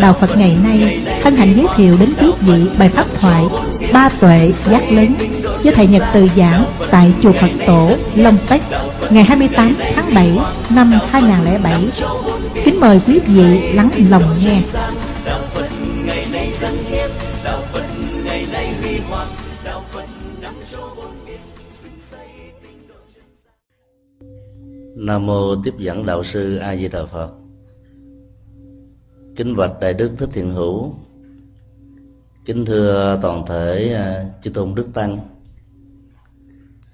Đạo Phật ngày nay hân hạnh giới thiệu đến quý vị bài pháp thoại Ba tuệ giác lớn do Thầy Nhật Từ giảng tại Chùa Phật Tổ, Long Tech ngày 28 tháng 7 năm 2007. Kính mời quý vị lắng lòng nghe. Nam mô tiếp dẫn đạo sư A Di Đà Phật. Kính bạch đại đức Thích Thiện Hữu. Kính thưa toàn thể à, chư tôn đức tăng.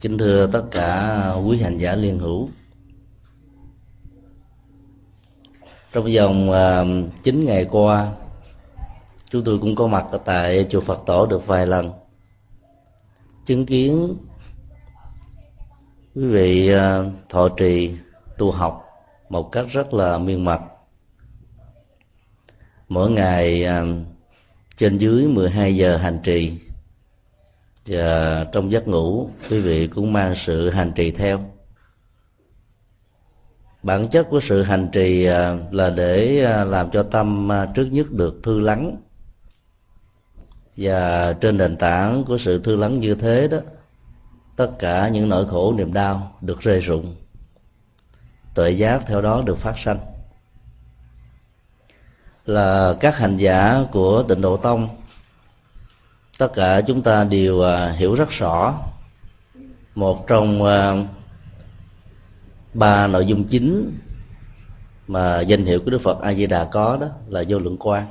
Kính thưa tất cả quý hành giả liên hữu. Trong vòng à, chín 9 ngày qua, chúng tôi cũng có mặt ở tại chùa Phật Tổ được vài lần. Chứng kiến quý vị à, thọ trì tu học một cách rất là miên mật mỗi ngày à, trên dưới 12 giờ hành trì. Và trong giấc ngủ, quý vị cũng mang sự hành trì theo. Bản chất của sự hành trì à, là để à, làm cho tâm trước nhất được thư lắng. Và trên nền tảng của sự thư lắng như thế đó, tất cả những nỗi khổ niềm đau được rơi rụng. Tuệ giác theo đó được phát sanh là các hành giả của tịnh độ tông. Tất cả chúng ta đều à, hiểu rất rõ một trong à, ba nội dung chính mà danh hiệu của đức phật a di đà có đó là vô lượng quan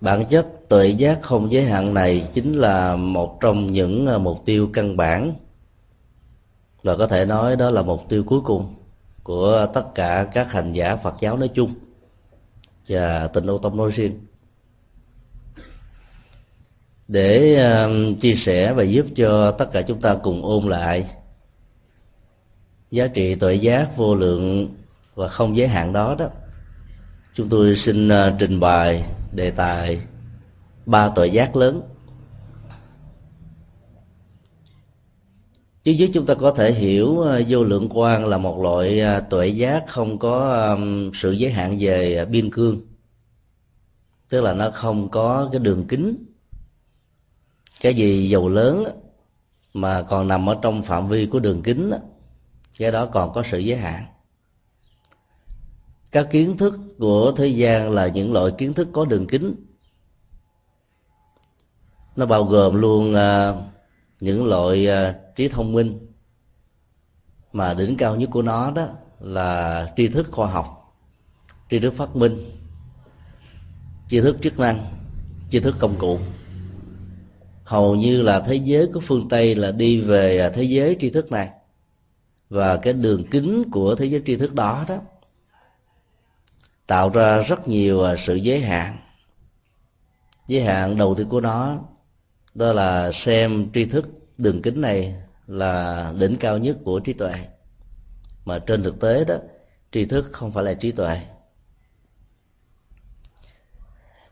bản chất tuệ giác không giới hạn này chính là một trong những à, mục tiêu căn bản và có thể nói đó là mục tiêu cuối cùng của tất cả các hành giả Phật giáo nói chung. Dạ, và tịnh ô tông nói riêng để uh, chia sẻ và giúp cho tất cả chúng ta cùng ôn lại giá trị tuệ giác vô lượng và không giới hạn đó đó chúng tôi xin uh, trình bày đề tài ba tuệ giác lớn. Chứ dưới chúng ta có thể hiểu ờ, vô lượng quan là một loại ờ, tuệ giác không có sự giới hạn về ờ, biên cương. Tức là nó không có cái đường kính. Cái gì dầu lớn mà còn nằm ở trong phạm vi của đường kính cái đó còn có sự giới hạn. Các kiến thức của thế gian là những loại kiến thức có đường kính. Nó bao gồm luôn những loại uh, trí thông minh mà đỉnh cao nhất của nó đó là tri thức khoa học tri thức phát minh tri thức chức năng tri thức công cụ. Hầu như là thế giới của phương tây là đi về ờ, thế giới tri thức này và cái đường kính của thế giới tri thức đó đó tạo ra rất nhiều ờ, sự giới hạn. Giới hạn đầu tiên của nó đó là xem tri thức đường kính này là đỉnh cao nhất của trí tuệ. Mà trên thực tế đó tri thức không phải là trí tuệ.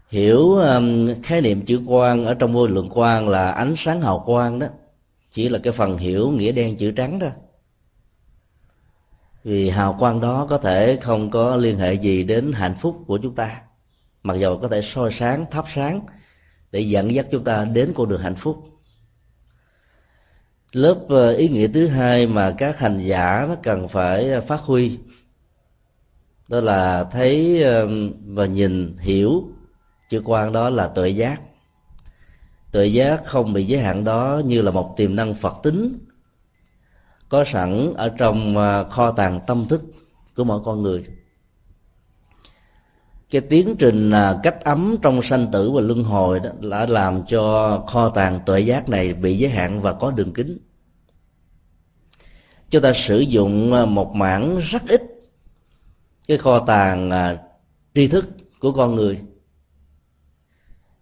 Hiểu um, khái niệm chữ quang ở trong vô lượng quang là ánh sáng hào quang đó chỉ là cái phần hiểu nghĩa đen chữ trắng đó vì hào quang đó có thể không có liên hệ gì đến hạnh phúc của chúng ta mặc dầu có thể soi sáng thắp sáng để dẫn dắt chúng ta đến con đường hạnh phúc. Lớp ờ, ý nghĩa thứ hai mà các hành giả nó cần phải ờ, phát huy, đó là thấy ờ, và nhìn, hiểu chữ quan đó là tuệ giác. Tuệ giác không bị giới hạn đó như là một tiềm năng phật tính, có sẵn ở trong kho tàng tâm thức của mỗi con người cái tiến trình à, cách ấm trong sanh tử và luân hồi đó đã làm cho kho tàng tuệ giác này bị giới hạn và có đường kính. Chúng ta sử dụng à, một mảng rất ít cái kho tàng à, tri thức của con người.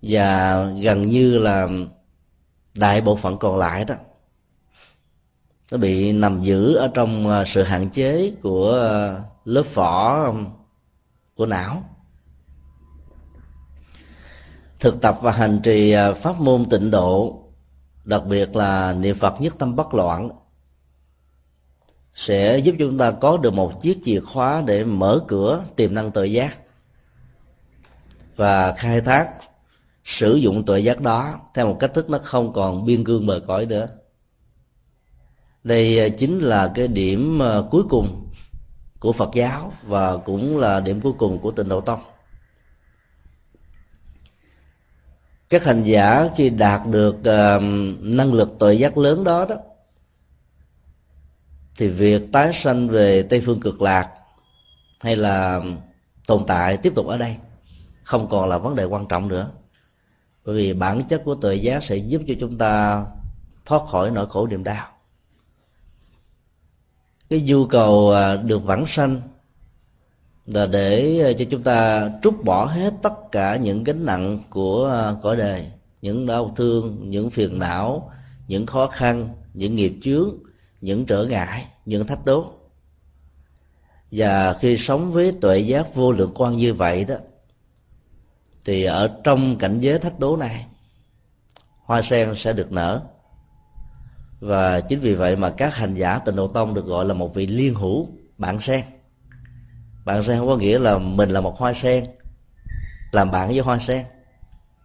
Và gần như là đại bộ phận còn lại đó, nó bị nằm giữ ở trong sự hạn chế của lớp vỏ của não thực tập và hành trì à, pháp môn tịnh độ, đặc biệt là niệm phật nhất tâm bất loạn, sẽ giúp chúng ta có được một chiếc chìa khóa để mở cửa tiềm năng tự giác và khai thác, sử dụng tuệ giác đó theo một cách thức nó không còn biên cương bờ cõi nữa. Đây à, chính là cái điểm à, cuối cùng của phật giáo và cũng là điểm cuối cùng của tịnh độ tông. Các hành giả khi đạt được uh, năng lực tội giác lớn đó đó thì việc tái sanh về tây phương cực lạc hay là tồn tại tiếp tục ở đây không còn là vấn đề quan trọng nữa. Bởi vì bản chất của tội giác sẽ giúp cho chúng ta thoát khỏi nỗi khổ niềm đau. Cái nhu cầu ờ, được vãng sanh là để ờ, cho chúng ta trút bỏ hết tất cả những gánh nặng của ờ, cõi đời, những đau thương, những phiền não, những khó khăn, những nghiệp chướng, những trở ngại, những thách đố. Và khi sống với tuệ giác vô lượng quan như vậy đó, thì ở trong cảnh giới thách đố này, hoa sen sẽ được nở. Và chính vì vậy mà các hành giả tịnh độ tông được gọi là một vị liên hữu bạn sen bạn sen không có nghĩa là mình là một hoa sen, làm bạn với hoa sen.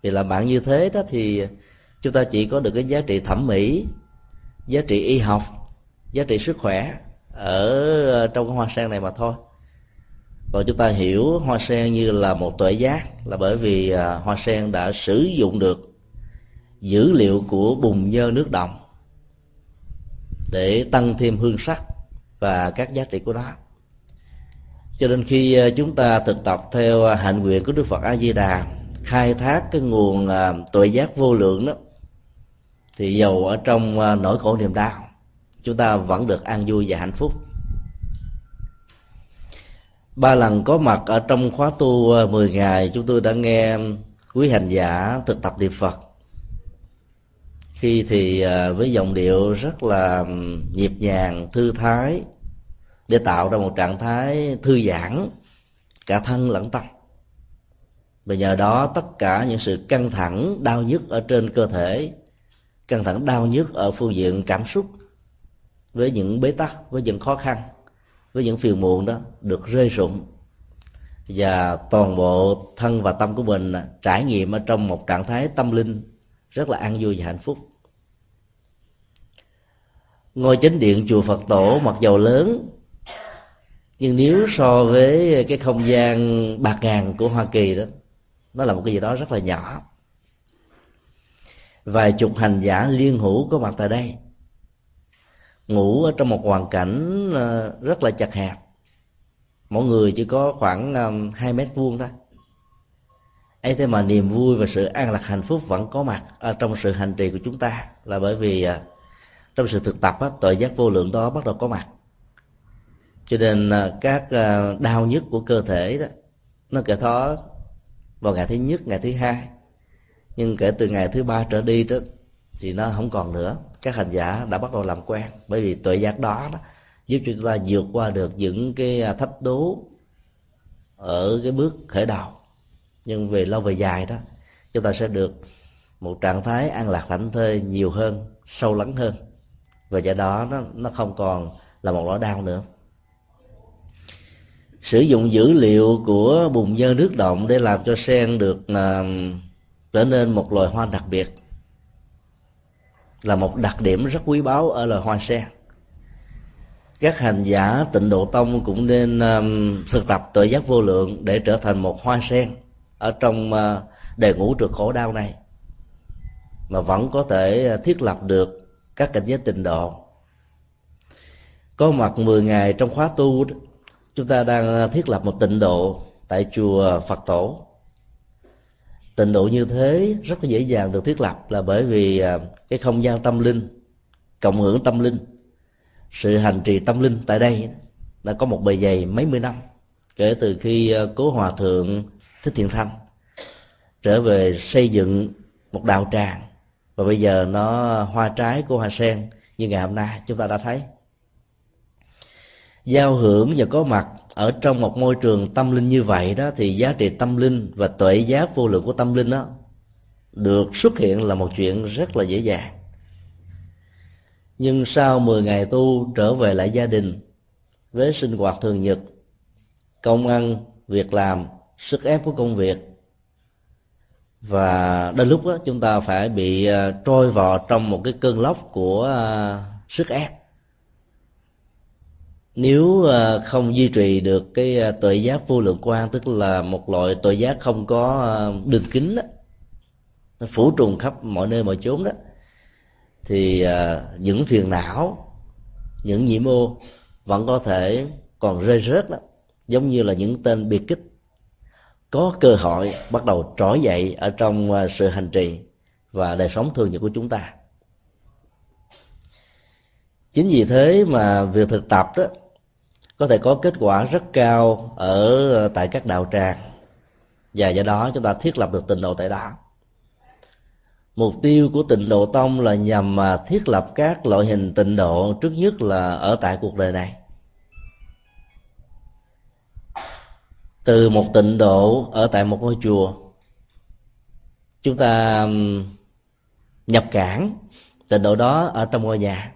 Vì làm bạn như thế đó thì chúng ta chỉ có được cái giá trị thẩm mỹ, giá trị y học, giá trị sức khỏe ở ờ, trong cái hoa sen này mà thôi. Còn chúng ta hiểu hoa sen như là một tuệ giác là bởi vì ờ, hoa sen đã sử dụng được dữ liệu của bùn nhơ nước động để tăng thêm hương sắc và các giá trị của nó cho nên khi à, chúng ta thực tập theo à, hạnh nguyện của đức phật a di đà khai thác cái nguồn à, tuệ giác vô lượng đó, thì dầu ở trong nỗi khổ niềm đau, chúng ta vẫn được an vui và hạnh phúc. Ba lần có mặt ở trong khóa tu 10 ngày, chúng tôi đã nghe quý hành giả thực tập niệm phật. Khi thì với giọng điệu rất là nhịp nhàng, thư thái để tạo ra một trạng thái thư giãn, cả thân lẫn tâm. Và nhờ đó, tất cả những sự căng thẳng, đau nhức ở trên cơ thể, căng thẳng, đau nhức ở phương diện cảm xúc, với những bế tắc, với những khó khăn, với những phiền muộn đó, được rơi rụng. Và toàn bộ thân và tâm của mình trải nghiệm ở trong một trạng thái tâm linh rất là an vui và hạnh phúc. Ngôi chánh điện chùa Phật tổ mặc dầu lớn nhưng nếu so với cái không gian bạc ngàn của Hoa Kỳ đó nó là một cái gì đó rất là nhỏ. Vài chục hành giả liên hữu có mặt tại đây. Ngủ ở trong một hoàn cảnh ờ, rất là chật hẹp. Mỗi người chỉ có khoảng hai mét vuông thôi. Ấy thế mà niềm vui và sự an lạc hạnh phúc vẫn có mặt ở trong sự hành trì của chúng ta là bởi vì ờ, trong sự thực tập á, tội giác vô lượng đó bắt đầu có mặt cho nên à, các à, đau nhức của cơ thể đó nó kể thó vào ngày thứ nhất ngày thứ hai. Nhưng kể từ ngày thứ ba trở đi đó thì nó không còn nữa. Các hành giả đã bắt đầu làm quen bởi vì tuệ giác đó, đó giúp cho chúng ta vượt qua được những cái à, thách đố ở cái bước khởi đầu. Nhưng về lâu về dài đó chúng ta sẽ được một trạng thái an lạc thảnh thơi nhiều hơn sâu lắng hơn. Và do đó nó nó không còn là một nỗi đau nữa sử dụng dữ liệu của bùn nhơ nước động để làm cho sen được uh, trở nên một loài hoa đặc biệt là một đặc điểm rất quý báu ở loài hoa sen. Các hành giả tịnh độ tông cũng nên um, thực tập tội giác vô lượng để trở thành một hoa sen ở trong uh, đề ngũ trượt khổ đau này mà vẫn có thể thiết lập được các cảnh giới tịnh độ. Có mặt 10 ngày trong khóa tu chúng ta đang ờ, thiết lập một tịnh độ tại chùa Phật Tổ. Tịnh độ như thế rất là dễ dàng được thiết lập là bởi vì ờ, cái không gian tâm linh, cộng hưởng tâm linh, sự hành trì tâm linh tại đây đã có một bề dày mấy mươi năm, kể từ khi ờ, cố hòa thượng thích thiện thanh trở về xây dựng một đạo tràng. Và bây giờ nó hoa trái của hoa sen như ngày hôm nay, chúng ta đã thấy giao hưởng và có mặt ở trong một môi trường tâm linh như vậy đó thì giá trị tâm linh và tuệ giác vô lượng của tâm linh đó được xuất hiện là một chuyện rất là dễ dàng. Nhưng sau 10 ngày tu trở về lại gia đình với sinh hoạt thường nhật công ăn việc làm sức ép của công việc và đôi lúc đó, chúng ta phải bị à, trôi vào trong một cái cơn lốc của à, sức ép nếu ờ, không duy trì được cái ờ, tuệ giác vô lượng quan tức là một loại tuệ giác không có ờ, đường kính đó, nó phủ trùng khắp mọi nơi mọi chốn đó thì những phiền não những nhiễm ô vẫn có thể còn rơi rớt đó giống như là những tên biệt kích. Có cơ hội bắt đầu trỗi dậy ở trong sự hành trì và đời sống thường nhật của chúng ta. Chính vì thế mà việc thực tập đó có thể có kết quả rất cao ở ờ, tại các đạo tràng. Và do đó chúng ta thiết lập được tịnh độ tại đó mục tiêu của tịnh độ tông là nhằm mà thiết lập các loại hình tịnh độ trước nhất là ở tại cuộc đời này. Từ một tịnh độ ở tại một ngôi chùa, chúng ta nhập cảng tịnh độ đó ở trong ngôi nhà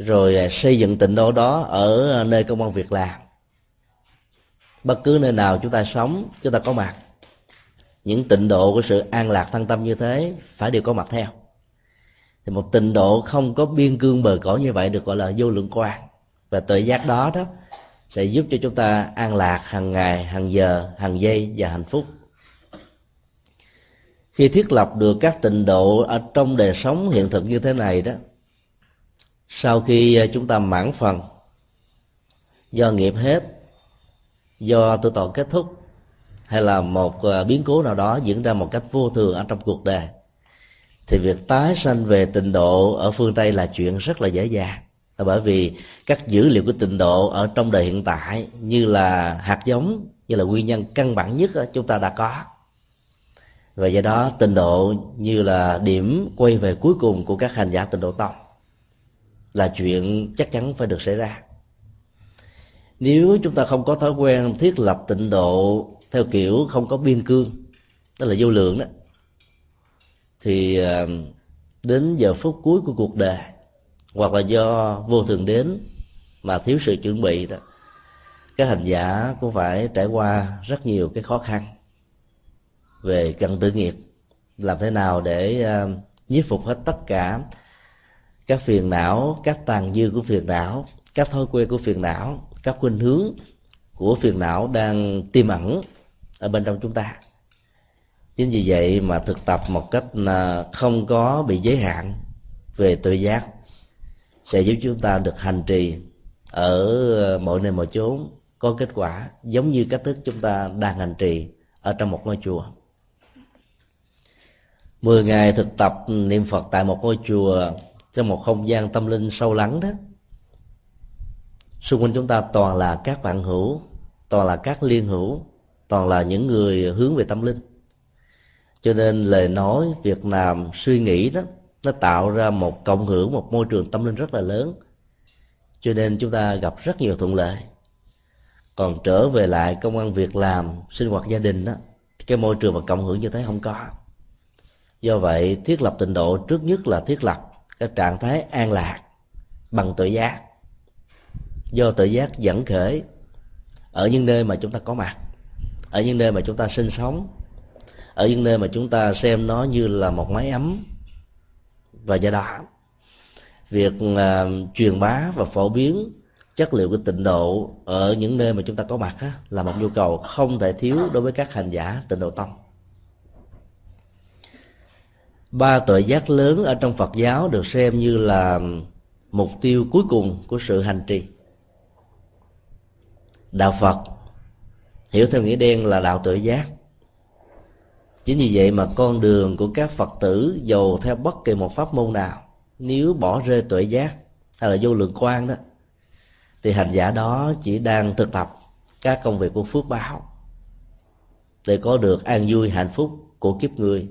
rồi à, xây dựng tịnh độ đó ở à, nơi công an việc làm bất cứ nơi nào chúng ta sống, chúng ta có mặt. Những tịnh độ của sự an lạc thân tâm như thế phải đều có mặt theo. Thì một tịnh độ không có biên cương bờ cõi như vậy được gọi là vô lượng quan và tự giác đó đó sẽ giúp cho chúng ta an lạc hàng ngày, hàng giờ, hàng giây và hạnh phúc. Khi thiết lập được các tịnh độ ở trong đời sống hiện thực như thế này đó sau khi à, chúng ta mãn phần, do nghiệp hết, do tu tội kết thúc, hay là một à, biến cố nào đó diễn ra một cách vô thường ở trong cuộc đời, thì việc tái sanh về tịnh độ ở phương tây là chuyện rất là dễ dàng. Là bởi vì các dữ liệu của tịnh độ ở trong đời hiện tại như là hạt giống, như là nguyên nhân căn bản nhất chúng ta đã có. Và do đó tịnh độ như là điểm quay về cuối cùng của các hành giả tịnh độ tông là chuyện chắc chắn phải được xảy ra. Nếu chúng ta không có thói quen thiết lập tịnh độ theo kiểu không có biên cương đó là vô lượng đó thì ờ, đến giờ phút cuối của cuộc đời hoặc là do vô thường đến mà thiếu sự chuẩn bị đó các hành giả cũng phải trải qua rất nhiều cái khó khăn về căn tự nghiệp làm thế nào để uh, nhiếp phục hết tất cả các phiền não, các tàn dư của phiền não, các thói quen của phiền não, các khuynh hướng của phiền não đang tiềm ẩn ở bên trong chúng ta. Chính vì vậy mà thực tập một cách à, không có bị giới hạn về tự giác sẽ giúp chúng ta được hành trì ở mọi nơi mọi chốn, có kết quả giống như cách thức chúng ta đang hành trì ở trong một ngôi chùa. Mười ngày thực tập niệm Phật tại một ngôi chùa trong một không gian tâm linh sâu lắng đó, xung quanh chúng ta toàn là các bạn hữu, toàn là các liên hữu, toàn là những người hướng về tâm linh. Cho nên lời nói việc làm suy nghĩ đó, nó tạo ra một cộng hưởng, một môi trường tâm linh rất là lớn. Cho nên chúng ta gặp rất nhiều thuận lợi. Còn trở về lại công an việc làm, sinh hoạt gia đình đó, cái môi trường và cộng hưởng như thế không có. Do vậy, thiết lập tịnh độ trước nhất là thiết lập cái trạng thái an lạc bằng tự giác. Do tự giác dẫn khởi ở những nơi mà chúng ta có mặt ở những nơi mà chúng ta sinh sống ở những nơi mà chúng ta xem nó như là một máy ấm và do đó việc uh, truyền bá và phổ biến chất liệu của tịnh độ ở những nơi mà chúng ta có mặt á, là một nhu cầu không thể thiếu đối với các hành giả tịnh độ tông ba tội giác lớn ở trong phật giáo được xem như là mục tiêu cuối cùng của sự hành trì. Đạo phật, hiểu theo nghĩa đen là đạo tự giác. Chính vì vậy mà con đường của các phật tử dầu theo bất kỳ một pháp môn nào, nếu bỏ rơi tuệ giác hay là vô lượng quan đó, thì hành giả đó chỉ đang thực tập các công việc của phước báo để có được an vui hạnh phúc của kiếp người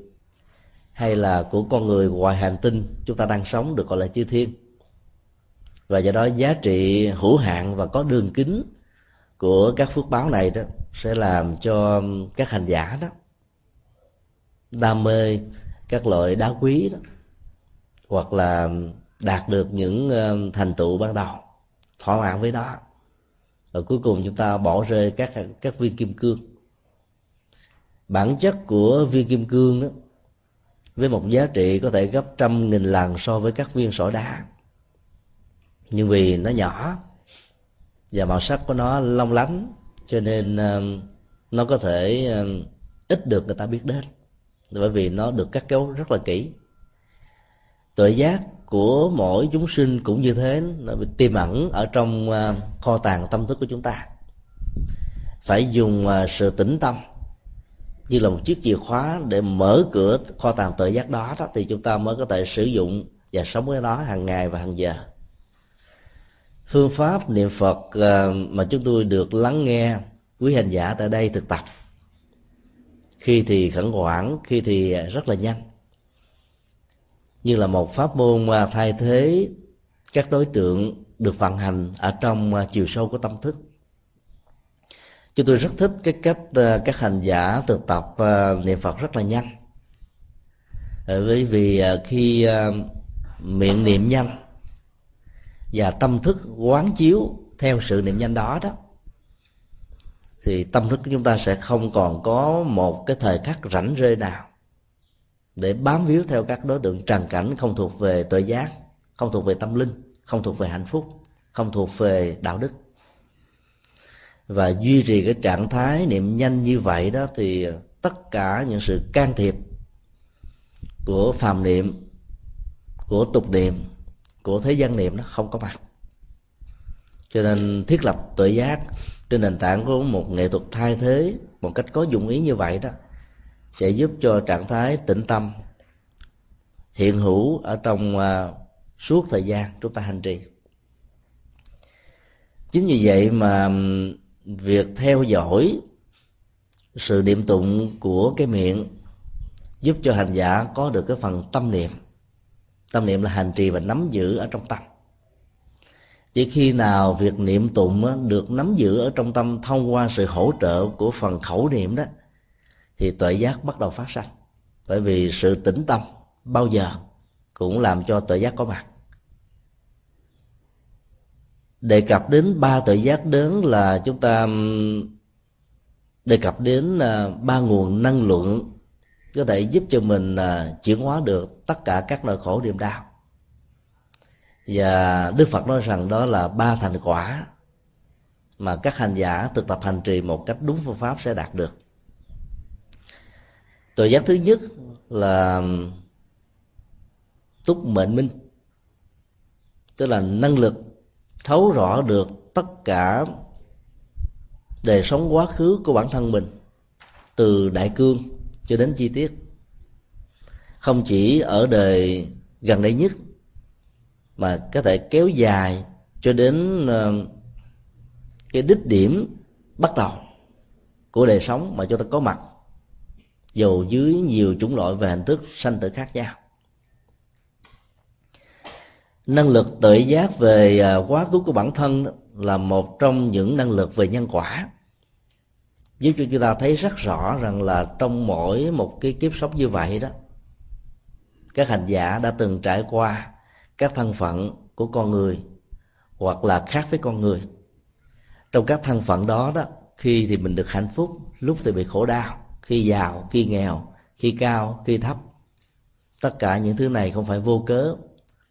hay là của con người ngoài hành tinh, chúng ta đang sống được gọi là chư thiên. Và do đó giá trị hữu hạn và có đường kính của các phước báo này đó sẽ làm cho các hành giả đó đam mê các loại đá quý đó, hoặc là đạt được những ờ, thành tựu ban đầu thỏa mãn với đó. Và cuối cùng chúng ta bỏ rơi các các viên kim cương. Bản chất của viên kim cương đó với một giá trị có thể gấp trăm nghìn lần so với các viên sỏi đá. Nhưng vì nó nhỏ và màu sắc của nó long lánh, cho nên um, nó có thể um, ít được người ta biết đến. Bởi vì nó được cắt cấu rất là kỹ. Tội giác của mỗi chúng sinh cũng như thế, nó bị tiềm ẩn ở trong uh, kho tàng tâm thức của chúng ta. Phải dùng uh, sự tĩnh tâm như là một chiếc chìa khóa để mở cửa kho tàng tự giác đó, đó thì chúng ta mới có thể sử dụng và sống với nó hàng ngày và hàng giờ. Phương pháp niệm phật ờ, mà chúng tôi được lắng nghe quý hành giả tại đây thực tập. Khi thì khẩn hoảng khi thì rất là nhanh. Như là một pháp môn ờ, thay thế các đối tượng được vận hành ở trong ờ, chiều sâu của tâm thức chúng tôi rất thích cái cách ờ, các hành giả thực tập ờ, niệm phật rất là nhanh. Ờ, bởi vì khi miệng niệm nhanh và tâm thức quán chiếu theo sự niệm nhanh đó đó, thì tâm thức của chúng ta sẽ không còn có một cái thời khắc rảnh rơi nào để bám víu theo các đối tượng trần cảnh không thuộc về tội giác, không thuộc về tâm linh, không thuộc về hạnh phúc, không thuộc về đạo đức và duy trì cái trạng thái niệm nhanh như vậy đó thì tất cả những sự can thiệp của phàm niệm của tục niệm của thế gian niệm nó không có mặt. Cho nên thiết lập tự giác trên nền tảng của một nghệ thuật thay thế một cách có dụng ý như vậy đó sẽ giúp cho trạng thái tĩnh tâm hiện hữu ở trong uh, suốt thời gian chúng ta hành trì. Chính vì vậy mà việc theo dõi sự niệm tụng của cái miệng giúp cho hành giả có được cái phần tâm niệm. Tâm niệm là hành trì và nắm giữ ở trong tâm. Chỉ khi nào việc niệm tụng được nắm giữ ở trong tâm thông qua sự hỗ trợ của phần khẩu niệm đó, thì tuệ giác bắt đầu phát sanh. Bởi vì sự tĩnh tâm bao giờ cũng làm cho tuệ giác có mặt đề cập đến ba tội giác đến là chúng ta đề cập đến à, ba nguồn năng lượng có thể giúp cho mình à, chuyển hóa được tất cả các nỗi khổ niềm đau. Và đức phật nói rằng đó là ba thành quả mà các hành giả thực tập hành trì một cách đúng phương pháp sẽ đạt được. Tội giác thứ nhất là túc mệnh minh, tức là năng lực thấu rõ được tất cả đời sống quá khứ của bản thân mình, từ đại cương cho đến chi tiết. Không chỉ ở đời gần đây nhất, mà có thể kéo dài cho đến ờ, cái đích điểm bắt đầu của đời sống mà chúng ta có mặt dù dưới nhiều chủng loại về hình thức sanh tử khác nhau năng lực tự giác về à, quá khứ của bản thân là một trong những năng lực về nhân quả. Giúp cho chúng ta thấy rất rõ rằng là trong mỗi một cái kiếp sống như vậy đó, các hành giả đã từng trải qua các thân phận của con người hoặc là khác với con người. Trong các thân phận đó đó, khi thì mình được hạnh phúc, lúc thì bị khổ đau, khi giàu, khi nghèo, khi cao, khi thấp. Tất cả những thứ này không phải vô cớ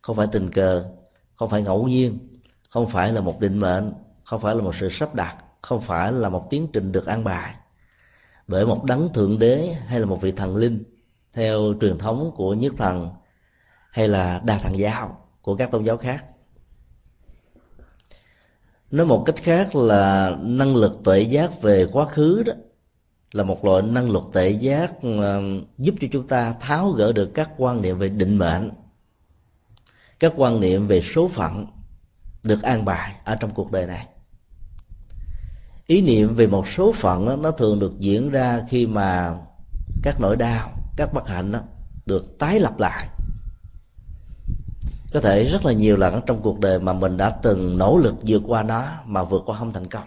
không phải tình cờ, không phải ngẫu nhiên, không phải là một định mệnh, không phải là một sự sắp đặt, không phải là một tiến trình được an bài. Bởi một đấng thượng đế hay là một vị thần linh, theo truyền thống của nhất thần hay là đa thần giáo của các tôn giáo khác. Nói một cách khác là năng lực tuệ giác về quá khứ đó là một loại năng lực tuệ giác giúp cho chúng ta tháo gỡ được các quan niệm về định mệnh các quan niệm về số phận được an bài ở trong cuộc đời này. Ý niệm về một số phận đó, nó thường được diễn ra khi mà các nỗi đau các bất hạnh đó, được tái lập lại. Có thể rất là nhiều lần trong cuộc đời mà mình đã từng nỗ lực vượt qua nó mà vượt qua không thành công.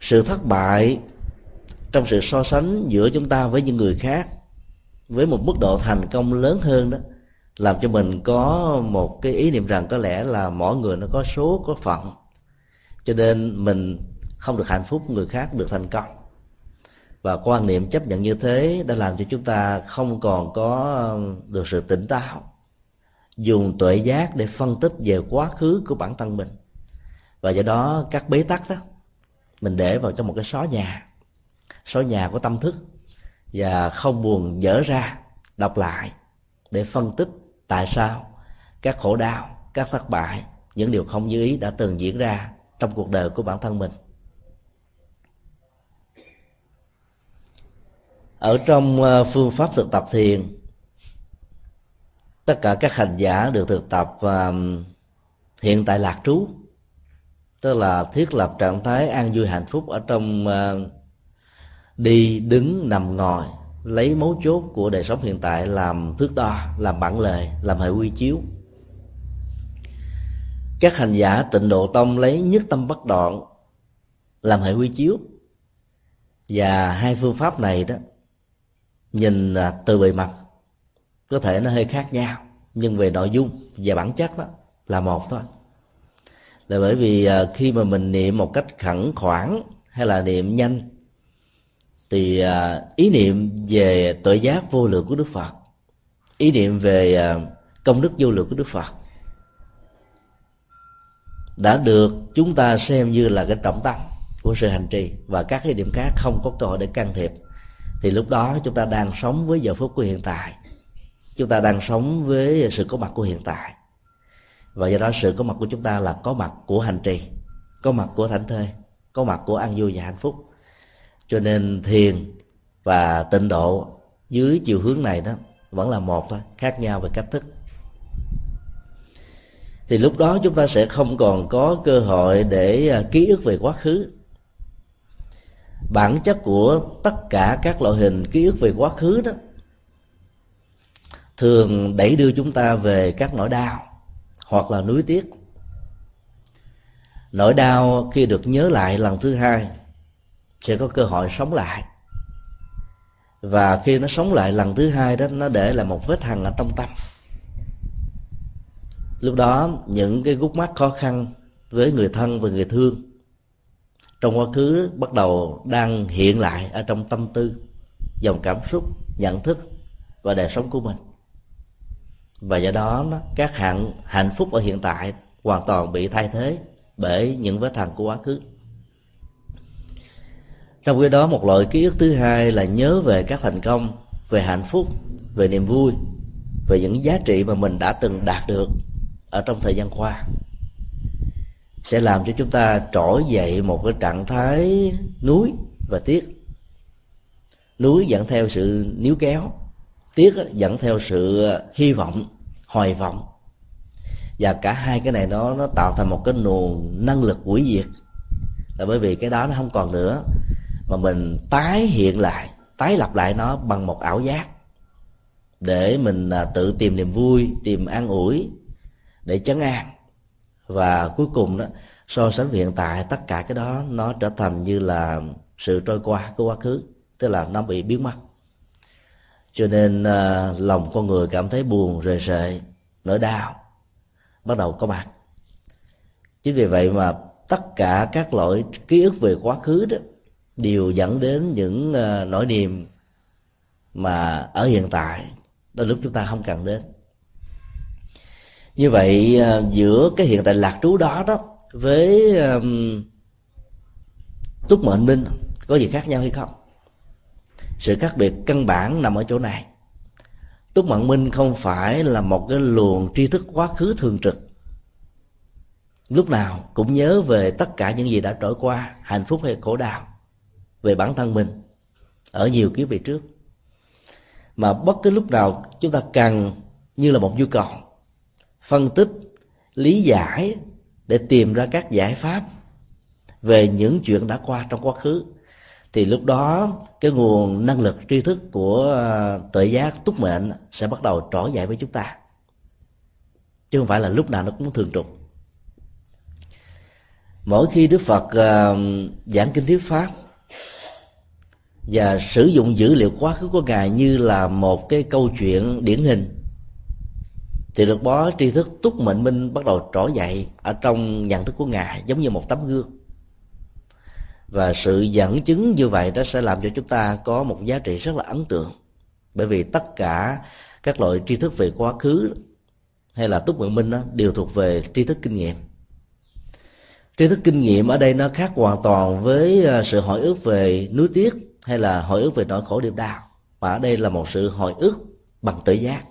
Sự thất bại trong sự so sánh giữa chúng ta với những người khác với một mức độ thành công lớn hơn đó làm cho mình có một cái ý niệm rằng có lẽ là mỗi người nó có số, có phận. Cho nên mình không được hạnh phúc, người khác được thành công. Và quan niệm chấp nhận như thế đã làm cho chúng ta không còn có được sự tỉnh táo, dùng tuệ giác để phân tích về quá khứ của bản thân mình. Và do đó các bế tắc đó, mình để vào trong một cái xó nhà. Xó nhà của tâm thức và không buồn dở ra, đọc lại để phân tích tại sao? Các khổ đau, các thất bại, những điều không như ý đã từng diễn ra trong cuộc đời của bản thân mình. Ở trong ờ, phương pháp thực tập thiền, tất cả các hành giả được thực tập hiện tại lạc trú, tức là thiết lập trạng thái an vui hạnh phúc ở trong ờ, đi đứng nằm ngồi lấy mấu chốt của đời sống hiện tại làm thước đo, làm bản lề, làm hệ quy chiếu. Các hành giả tịnh độ tông lấy nhất tâm bất đoạn làm hệ quy chiếu. Và hai phương pháp này đó, nhìn à, từ bề mặt, có thể nó hơi khác nhau, nhưng về nội dung và bản chất đó là một thôi. Là bởi vì à, khi mà mình niệm một cách khẩn khoản hay là niệm nhanh thì à, ý niệm về tội giác vô lượng của đức phật, ý niệm về à, công đức vô lượng của đức phật đã được chúng ta xem như là cái trọng tâm của sự hành trì. Và các cái điểm khác không có cơ hội để can thiệp. Thì lúc đó chúng ta đang sống với giờ phút của hiện tại. Chúng ta đang sống với sự có mặt của hiện tại. Và do đó sự có mặt của chúng ta là có mặt của hành trì, có mặt của thảnh thơi, có mặt của an vui và hạnh phúc cho nên thiền và tịnh độ dưới chiều hướng này đó vẫn là một thôi, khác nhau về cách thức. Thì lúc đó chúng ta sẽ không còn có cơ hội để à, ký ức về quá khứ. Bản chất của tất cả các loại hình ký ức về quá khứ đó thường đẩy đưa chúng ta về các nỗi đau hoặc là nuối tiếc. Nỗi đau khi được nhớ lại lần thứ hai sẽ có cơ hội sống lại. Và khi nó sống lại, lần thứ hai đó, nó để lại một vết hằn ở trong tâm. Lúc đó, những cái gút mắt khó khăn với người thân và người thương trong quá khứ bắt đầu đang hiện lại ở trong tâm tư, dòng cảm xúc, nhận thức và đời sống của mình. Và do đó các hạng, hạnh phúc ở hiện tại hoàn toàn bị thay thế bởi những vết thằng của quá khứ trong khi đó, một loại ký ức thứ hai là nhớ về các thành công, về hạnh phúc, về niềm vui, về những giá trị mà mình đã từng đạt được ở trong thời gian qua. Sẽ làm cho chúng ta trỗi dậy một cái trạng thái núi và tiếc. Núi dẫn theo sự níu kéo, tiếc dẫn theo sự hy vọng, hoài vọng. Và cả hai cái này nó nó tạo thành một cái nguồn năng lực hủy diệt. Là bởi vì cái đó nó không còn nữa mà mình tái hiện lại tái lập lại nó bằng một ảo giác. Để mình à, tự tìm niềm vui tìm an ủi để chấn an. Và cuối cùng đó so sánh hiện tại tất cả cái đó nó trở thành như là sự trôi qua của quá khứ tức là nó bị biến mất. Cho nên uh, lòng con người cảm thấy buồn rề rệ nỗi đau bắt đầu có mặt. Chính vì vậy mà tất cả các loại ký ức về quá khứ đó đều dẫn đến những ờ, nỗi niềm mà ở hiện tại đôi lúc chúng ta không cần đến. Như vậy ờ, giữa cái hiện tại lạc trú đó đó với um, túc mệnh minh có gì khác nhau hay không? Sự khác biệt căn bản nằm ở chỗ này. Túc mệnh minh không phải là một cái luồng tri thức quá khứ thường trực. Lúc nào cũng nhớ về tất cả những gì đã trải qua hạnh phúc hay khổ đau về bản thân mình, ở nhiều kiếp về trước. Mà bất cứ lúc nào chúng ta cần như là một nhu cầu, phân tích, lý giải để tìm ra các giải pháp về những chuyện đã qua trong quá khứ, thì lúc đó cái nguồn năng lực, tri thức của ờ, tự giác, túc mệnh sẽ bắt đầu trỗi dậy với chúng ta. Chứ không phải là lúc nào nó cũng thường trục. Mỗi khi đức phật ờ, giảng kinh thuyết pháp và sử dụng dữ liệu quá khứ của ngài như là một cái câu chuyện điển hình. Thì được bó tri thức túc mệnh minh bắt đầu trỗi dậy ở trong nhận thức của ngài giống như một tấm gương. Và sự dẫn chứng như vậy đó sẽ làm cho chúng ta có một giá trị rất là ấn tượng. Bởi vì tất cả các loại tri thức về quá khứ hay là túc mệnh minh đó, đều thuộc về tri thức kinh nghiệm. Tri thức kinh nghiệm ở đây nó khác hoàn toàn với à, sự hỏi ước về núi tuyết hay là hồi ức về nỗi khổ niềm đau, mà ở đây là một sự hồi ức bằng tự giác.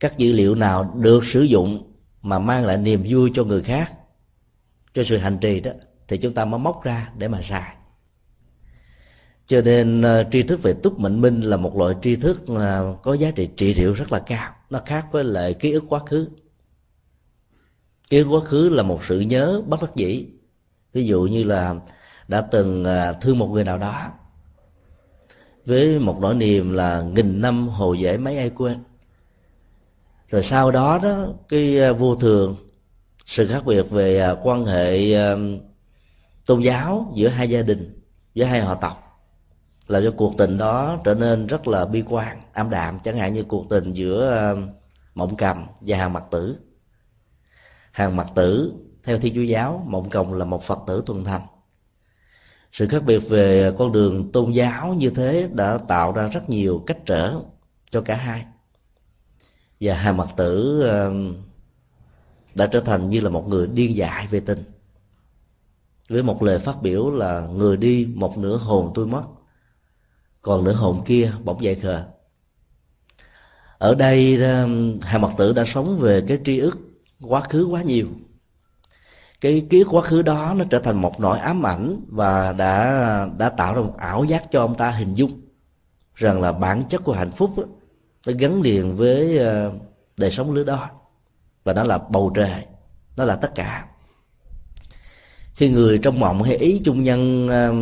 Các dữ liệu nào được sử dụng mà mang lại niềm vui cho người khác, cho sự hành trì đó, thì chúng ta mới móc ra để mà xài. Cho nên ờ, tri thức về túc mệnh minh là một loại tri thức ờ, có giá trị trị liệu rất là cao. Nó khác với lại ký ức quá khứ. Ký ức quá khứ là một sự nhớ bất đắc dĩ. Ví dụ như là đã từng ờ, thương một người nào đó với một nỗi niềm là nghìn năm hồ dễ mấy ai quên. Rồi sau đó đó, cái à, vô thường, sự khác biệt về à, quan hệ à, tôn giáo giữa hai gia đình, giữa hai họ tộc, làm cho cuộc tình đó trở nên rất là bi quan, ảm đạm, chẳng hạn như cuộc tình giữa mộng cầm và hàng mặt tử. Hàng mặt tử, theo thiên chúa giáo, mộng cầm là một phật tử thuần thành sự khác biệt về con đường tôn giáo như thế đã tạo ra rất nhiều cách trở cho cả hai. Và hà mặt tử um, đã trở thành như là một người điên dại về tình. Với một lời phát biểu là người đi, một nửa hồn tôi mất, còn nửa hồn kia bỗng dậy khờ. Ở đây um, hà mặc tử đã sống về cái tri ức quá khứ quá nhiều cái ký quá khứ đó nó trở thành một nỗi ám ảnh và đã đã tạo ra một ảo giác cho ông ta hình dung rằng là bản chất của hạnh phúc đó, nó gắn liền với ờ, đời sống lứa đó và nó là bầu trời nó là tất cả. Khi người trong mộng hay ý chung nhân ờ,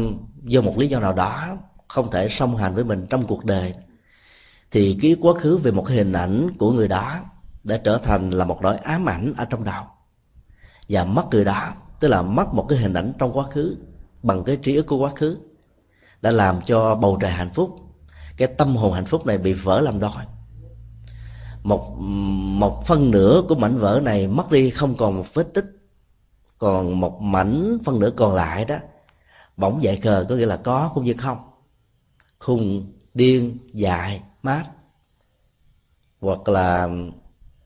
do một lý do nào đó không thể song hành với mình trong cuộc đời thì ký quá khứ về một cái hình ảnh của người đó đã trở thành là một nỗi ám ảnh ở trong đầu và mất người đó, tức là mất một cái hình ảnh trong quá khứ, bằng cái trí ức của quá khứ, đã làm cho bầu trời hạnh phúc, cái tâm hồn hạnh phúc này bị vỡ làm đôi. Một một phân nửa của mảnh vỡ này mất đi không còn một vết tích, còn một mảnh phân nửa còn lại đó, bỗng dại khờ có nghĩa là có cũng như không. Khùng điên, dại, mát, hoặc là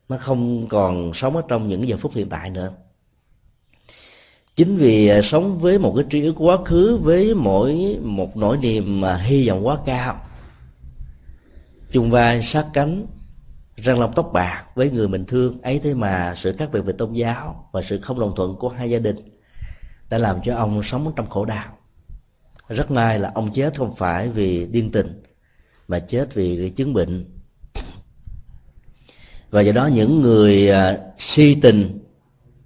nó không còn sống ở trong những giờ phút hiện tại nữa chính vì à, sống với một cái trí ức quá khứ với mỗi một nỗi niềm mà hy vọng quá cao chung vai sát cánh răng long tóc bạc với người mình thương ấy thế mà sự khác biệt về tôn giáo và sự không đồng thuận của hai gia đình đã làm cho ông sống trong khổ đau. Rất may là ông chết không phải vì điên tình mà chết vì chứng bệnh. Và do đó những người uh, si tình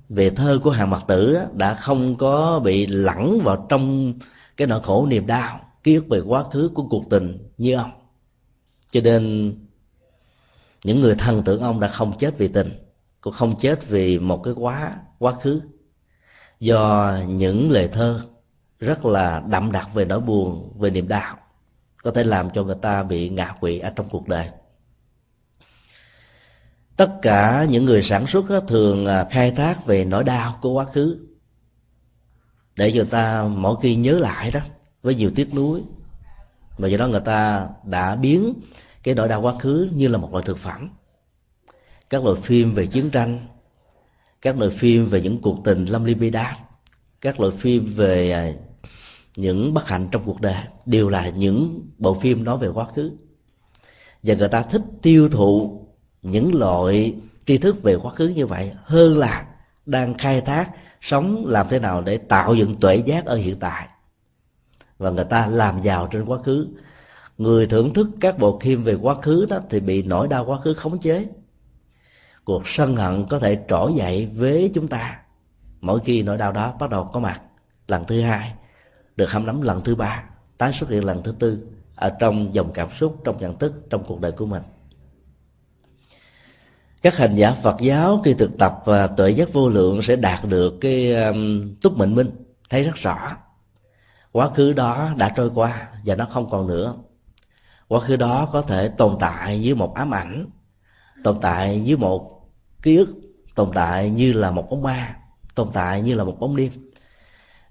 về thơ của hàng mặt tử đã không có bị lẳng vào trong cái nỗi khổ niềm đau, ký ức về quá khứ của cuộc tình như ông. Cho nên, những người thân tưởng ông đã không chết vì tình, cũng không chết vì một cái quá quá khứ. Do những lời thơ rất là đậm đặc về nỗi buồn, về niềm đau, có thể làm cho người ta bị ngạ quỵ ở trong cuộc đời tất cả những người sản xuất thường à, khai thác về nỗi đau của quá khứ. Để người ta mỗi khi nhớ lại đó, với nhiều tiếc nuối, và do đó người ta đã biến cái nỗi đau quá khứ như là một loại thực phẩm. Các loại phim về chiến tranh, các loại phim về những cuộc tình lâm ly bi đát các loại phim về à, những bất hạnh trong cuộc đời đều là những bộ phim nói về quá khứ. Và người ta thích tiêu thụ những loại tri thức về quá khứ như vậy hơn là đang khai thác sống làm thế nào để tạo dựng tuệ giác ở hiện tại. Và người ta làm giàu trên quá khứ. Người thưởng thức các bộ phim về quá khứ đó thì bị nỗi đau quá khứ khống chế. Cuộc sân hận có thể trỗi dậy với chúng ta. Mỗi khi nỗi đau đó bắt đầu có mặt, lần thứ hai, được hâm nắm lần thứ ba, tái xuất hiện lần thứ tư, ở trong dòng cảm xúc, trong nhận thức, trong cuộc đời của mình các hành giả Phật giáo khi thực tập và tuệ giác vô lượng sẽ đạt được cái um, túc mệnh minh thấy rất rõ. Quá khứ đó đã trôi qua và nó không còn nữa. Quá khứ đó có thể tồn tại như một ám ảnh tồn tại dưới một ký ức tồn tại như là một bóng ma tồn tại như là một bóng đêm.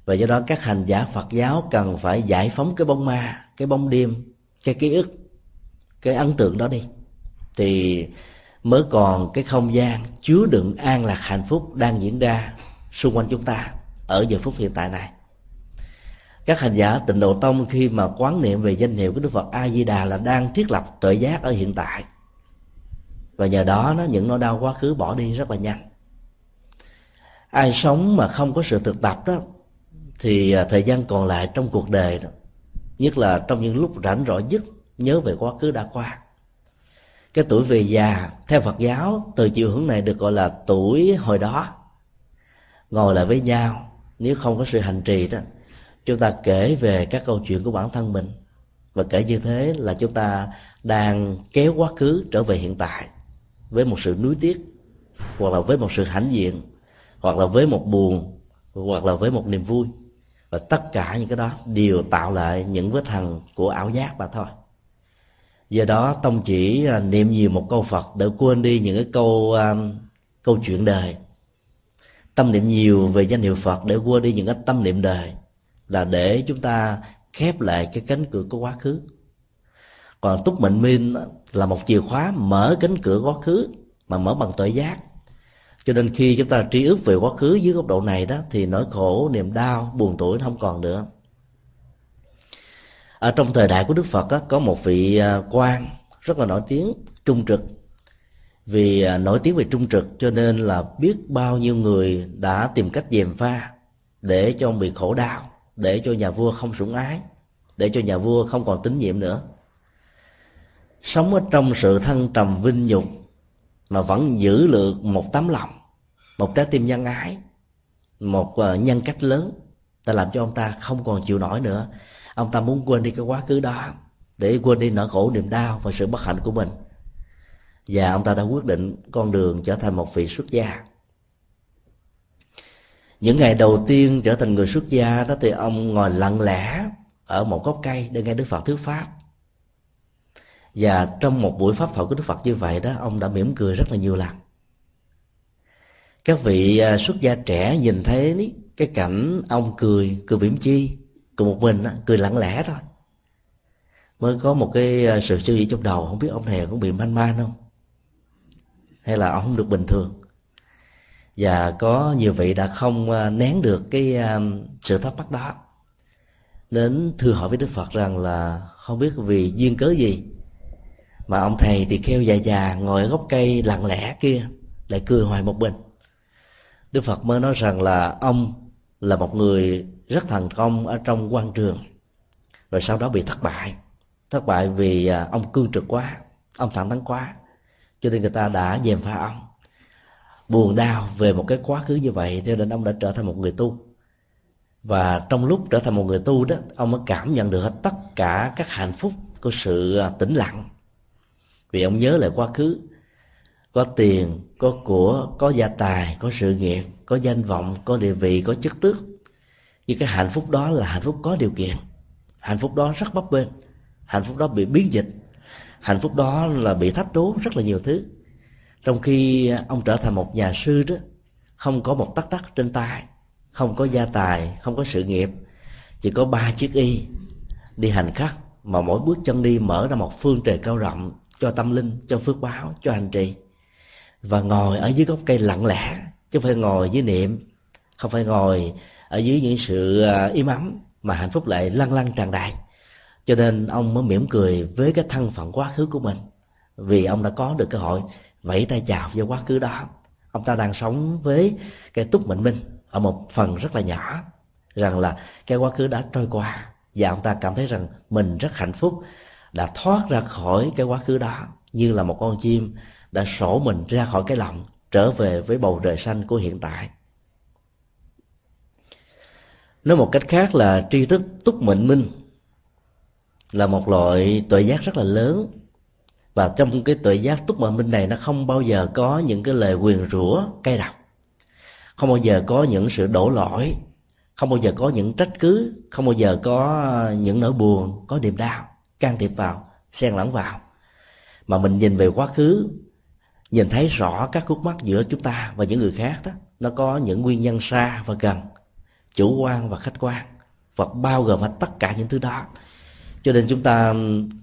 Và do đó các hành giả phật giáo cần phải giải phóng cái bóng ma cái bóng đêm cái ký ức cái ấn tượng đó đi. Thì mới còn cái không gian chứa đựng an lạc hạnh phúc đang diễn ra xung quanh chúng ta ở giờ phút hiện tại này. Các hành giả tịnh độ tông khi mà quán niệm về danh hiệu của đức phật a di đà là đang thiết lập tuệ giác ở hiện tại. Và nhờ đó nó, những nỗi đau quá khứ bỏ đi rất là nhanh. Ai sống mà không có sự thực tập đó, thì à, thời gian còn lại trong cuộc đời đó, nhất là trong những lúc rảnh rỗi nhất, nhớ về quá khứ đã qua cái tuổi về già, theo phật giáo, từ chiều hướng này được gọi là tuổi hồi đó. Ngồi lại với nhau, nếu không có sự hành trì đó, chúng ta kể về các câu chuyện của bản thân mình. Và kể như thế là chúng ta đang kéo quá khứ trở về hiện tại với một sự nuối tiếc, hoặc là với một sự hãnh diện, hoặc là với một buồn, hoặc là với một niềm vui. Và tất cả những cái đó đều tạo lại những vết hằn của ảo giác mà thôi do đó, tông chỉ à, niệm nhiều một câu phật để quên đi những cái câu à, câu chuyện đời. Tâm niệm nhiều về danh hiệu phật để quên đi những cái tâm niệm đời là để chúng ta khép lại cái cánh cửa của quá khứ. Còn túc mệnh minh là một chìa khóa mở cánh cửa quá khứ mà mở bằng tội giác. Cho nên khi chúng ta trí ước về quá khứ dưới góc độ này đó, thì nỗi khổ, niềm đau, buồn tuổi không còn nữa ở trong thời đại của đức phật á, có một vị à, quan rất là nổi tiếng trung trực. Vì à, nổi tiếng về trung trực cho nên là biết bao nhiêu người đã tìm cách dèm pha để cho ông bị khổ đau để cho nhà vua không sủng ái để cho nhà vua không còn tín nhiệm nữa. Sống ở trong sự thăng trầm vinh nhục mà vẫn giữ được một tấm lòng một trái tim nhân ái một à, nhân cách lớn ta làm cho ông ta không còn chịu nổi nữa ông ta muốn quên đi cái quá khứ đó, để quên đi nỗi khổ, niềm đau và sự bất hạnh của mình. Và ông ta đã quyết định con đường trở thành một vị xuất gia. Những ngày đầu tiên trở thành người xuất gia đó thì ông ngồi lặng lẽ ở một gốc cây để nghe đức phật thuyết pháp. Và trong một buổi pháp thoại của đức phật như vậy đó, ông đã mỉm cười rất là nhiều lần. Các vị à, xuất gia trẻ nhìn thấy cái cảnh ông cười cười mỉm chi cười một mình cười lặng lẽ thôi. Mới có một cái ờ, sự suy nghĩ trong đầu, không biết ông thầy cũng bị man man không? Hay là ông không được bình thường? Và có nhiều vị đã không ờ, nén được cái ờ, sự thắc mắc đó. Đến thưa hỏi với đức phật rằng là không biết vì duyên cớ gì mà ông thầy thì kheo già già ngồi ở gốc cây lặng lẽ kia lại cười hoài một mình. Đức phật mới nói rằng là ông là một người rất thành công ở trong quan trường, rồi sau đó bị thất bại. Thất bại vì à, ông cương trực quá, ông thẳng thắn quá, cho nên người ta đã dèm pha ông. Buồn đau về một cái quá khứ như vậy, cho nên ông đã trở thành một người tu. Và trong lúc trở thành một người tu đó, ông mới cảm nhận được hết tất cả các hạnh phúc của sự à, tĩnh lặng. Vì ông nhớ lại quá khứ, có tiền, có của, có gia tài, có sự nghiệp, có danh vọng, có địa vị, có chức tước nhưng cái hạnh phúc đó là hạnh phúc có điều kiện. Hạnh phúc đó rất bấp bênh. Hạnh phúc đó bị biến dịch. Hạnh phúc đó là bị thách đố rất là nhiều thứ. Trong khi ông trở thành một nhà sư đó, không có một tắc tắc trên tay, không có gia tài, không có sự nghiệp, chỉ có ba chiếc y đi hành khắc mà mỗi bước chân đi mở ra một phương trời cao rộng cho tâm linh, cho phước báo, cho hành trì. Và ngồi ở dưới gốc cây lặng lẽ, chứ không phải ngồi dưới niệm, không phải ngồi ở dưới những sự à, im ấm mà hạnh phúc lại lăn lăn tràn đầy. Cho nên ông mới mỉm cười với cái thân phận quá khứ của mình. Vì ông đã có được cơ hội vẫy tay chào với quá khứ đó. Ông ta đang sống với cái túc mệnh minh ở một phần rất là nhỏ. Rằng là cái quá khứ đã trôi qua và ông ta cảm thấy rằng mình rất hạnh phúc đã thoát ra khỏi cái quá khứ đó. Như là một con chim đã sổ mình ra khỏi cái lòng, trở về với bầu trời xanh của hiện tại nói một cách khác là tri thức túc mệnh minh là một loại tuệ giác rất là lớn. Và trong cái tuệ giác túc mệnh minh này, nó không bao giờ có những cái lời quyền rủa, cay độc. Không bao giờ có những sự đổ lỗi. Không bao giờ có những trách cứ. Không bao giờ có những nỗi buồn, có niềm đau. Can thiệp vào, xen lẫn vào. Mà mình nhìn về quá khứ, nhìn thấy rõ các khúc mắc giữa chúng ta và những người khác đó, nó có những nguyên nhân xa và gần chủ quan và khách quan và bao gồm hết tất cả những thứ đó. Cho nên chúng ta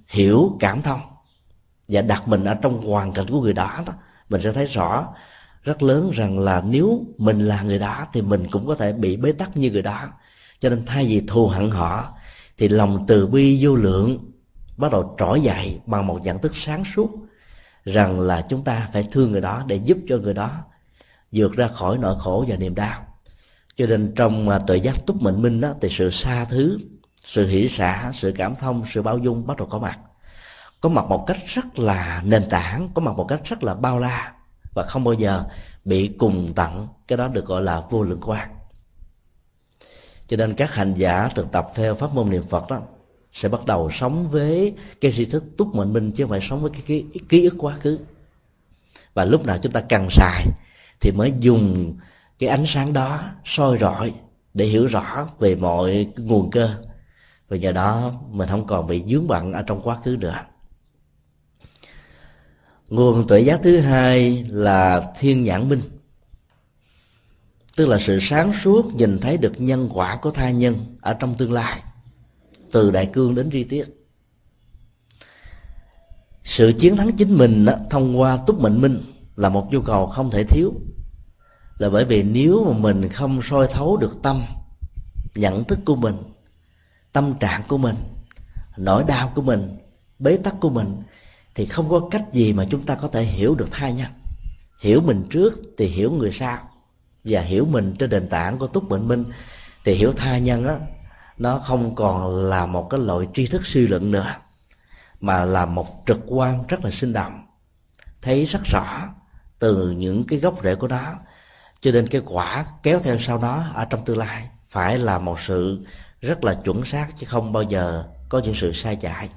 hiểu cảm thông và đặt mình ở trong hoàn cảnh của người đó, đó mình sẽ thấy rõ rất lớn rằng là nếu mình là người đó thì mình cũng có thể bị bế tắc như người đó. Cho nên thay vì thù hận họ thì lòng từ bi vô lượng bắt đầu trỗi dậy bằng một nhận thức sáng suốt rằng là chúng ta phải thương người đó để giúp cho người đó vượt ra khỏi nỗi khổ và niềm đau cho nên trong à, tự giác túc mệnh minh đó thì sự xa thứ sự hỷ xả sự cảm thông sự bao dung bắt đầu có mặt. Có mặt một cách rất là nền tảng có mặt một cách rất là bao la và không bao giờ bị cùng tận cái đó được gọi là vô lượng quan cho nên các hành giả thực tập theo pháp môn niệm phật đó sẽ bắt đầu sống với cái tri thức túc mệnh minh chứ không phải sống với cái ký, ký ức quá khứ. Và lúc nào chúng ta cần xài thì mới dùng cái ánh sáng đó soi rọi để hiểu rõ về mọi nguồn cơ. Và nhờ đó mình không còn bị dướng bận ở trong quá khứ nữa. Nguồn tuệ giác thứ hai là thiên nhãn minh. Tức là sự sáng suốt nhìn thấy được nhân quả của tha nhân ở trong tương lai từ đại cương đến chi tiết. Sự chiến thắng chính mình đó, thông qua túc mệnh minh là một nhu cầu không thể thiếu là bởi vì nếu mà mình không soi thấu được tâm, nhận thức của mình, tâm trạng của mình, nỗi đau của mình, bế tắc của mình, thì không có cách gì mà chúng ta có thể hiểu được thai nhân. Hiểu mình trước thì hiểu người sau. Và hiểu mình trên nền tảng của túc bệnh minh thì hiểu thai nhân á, nó không còn là một cái loại tri thức suy luận nữa, mà là một trực quan rất là sinh động. Thấy rất rõ từ những cái gốc rễ của nó cho nên cái quả kéo theo sau đó ở trong tương lai phải là một sự rất là chuẩn xác, chứ không bao giờ có những sự sai chạy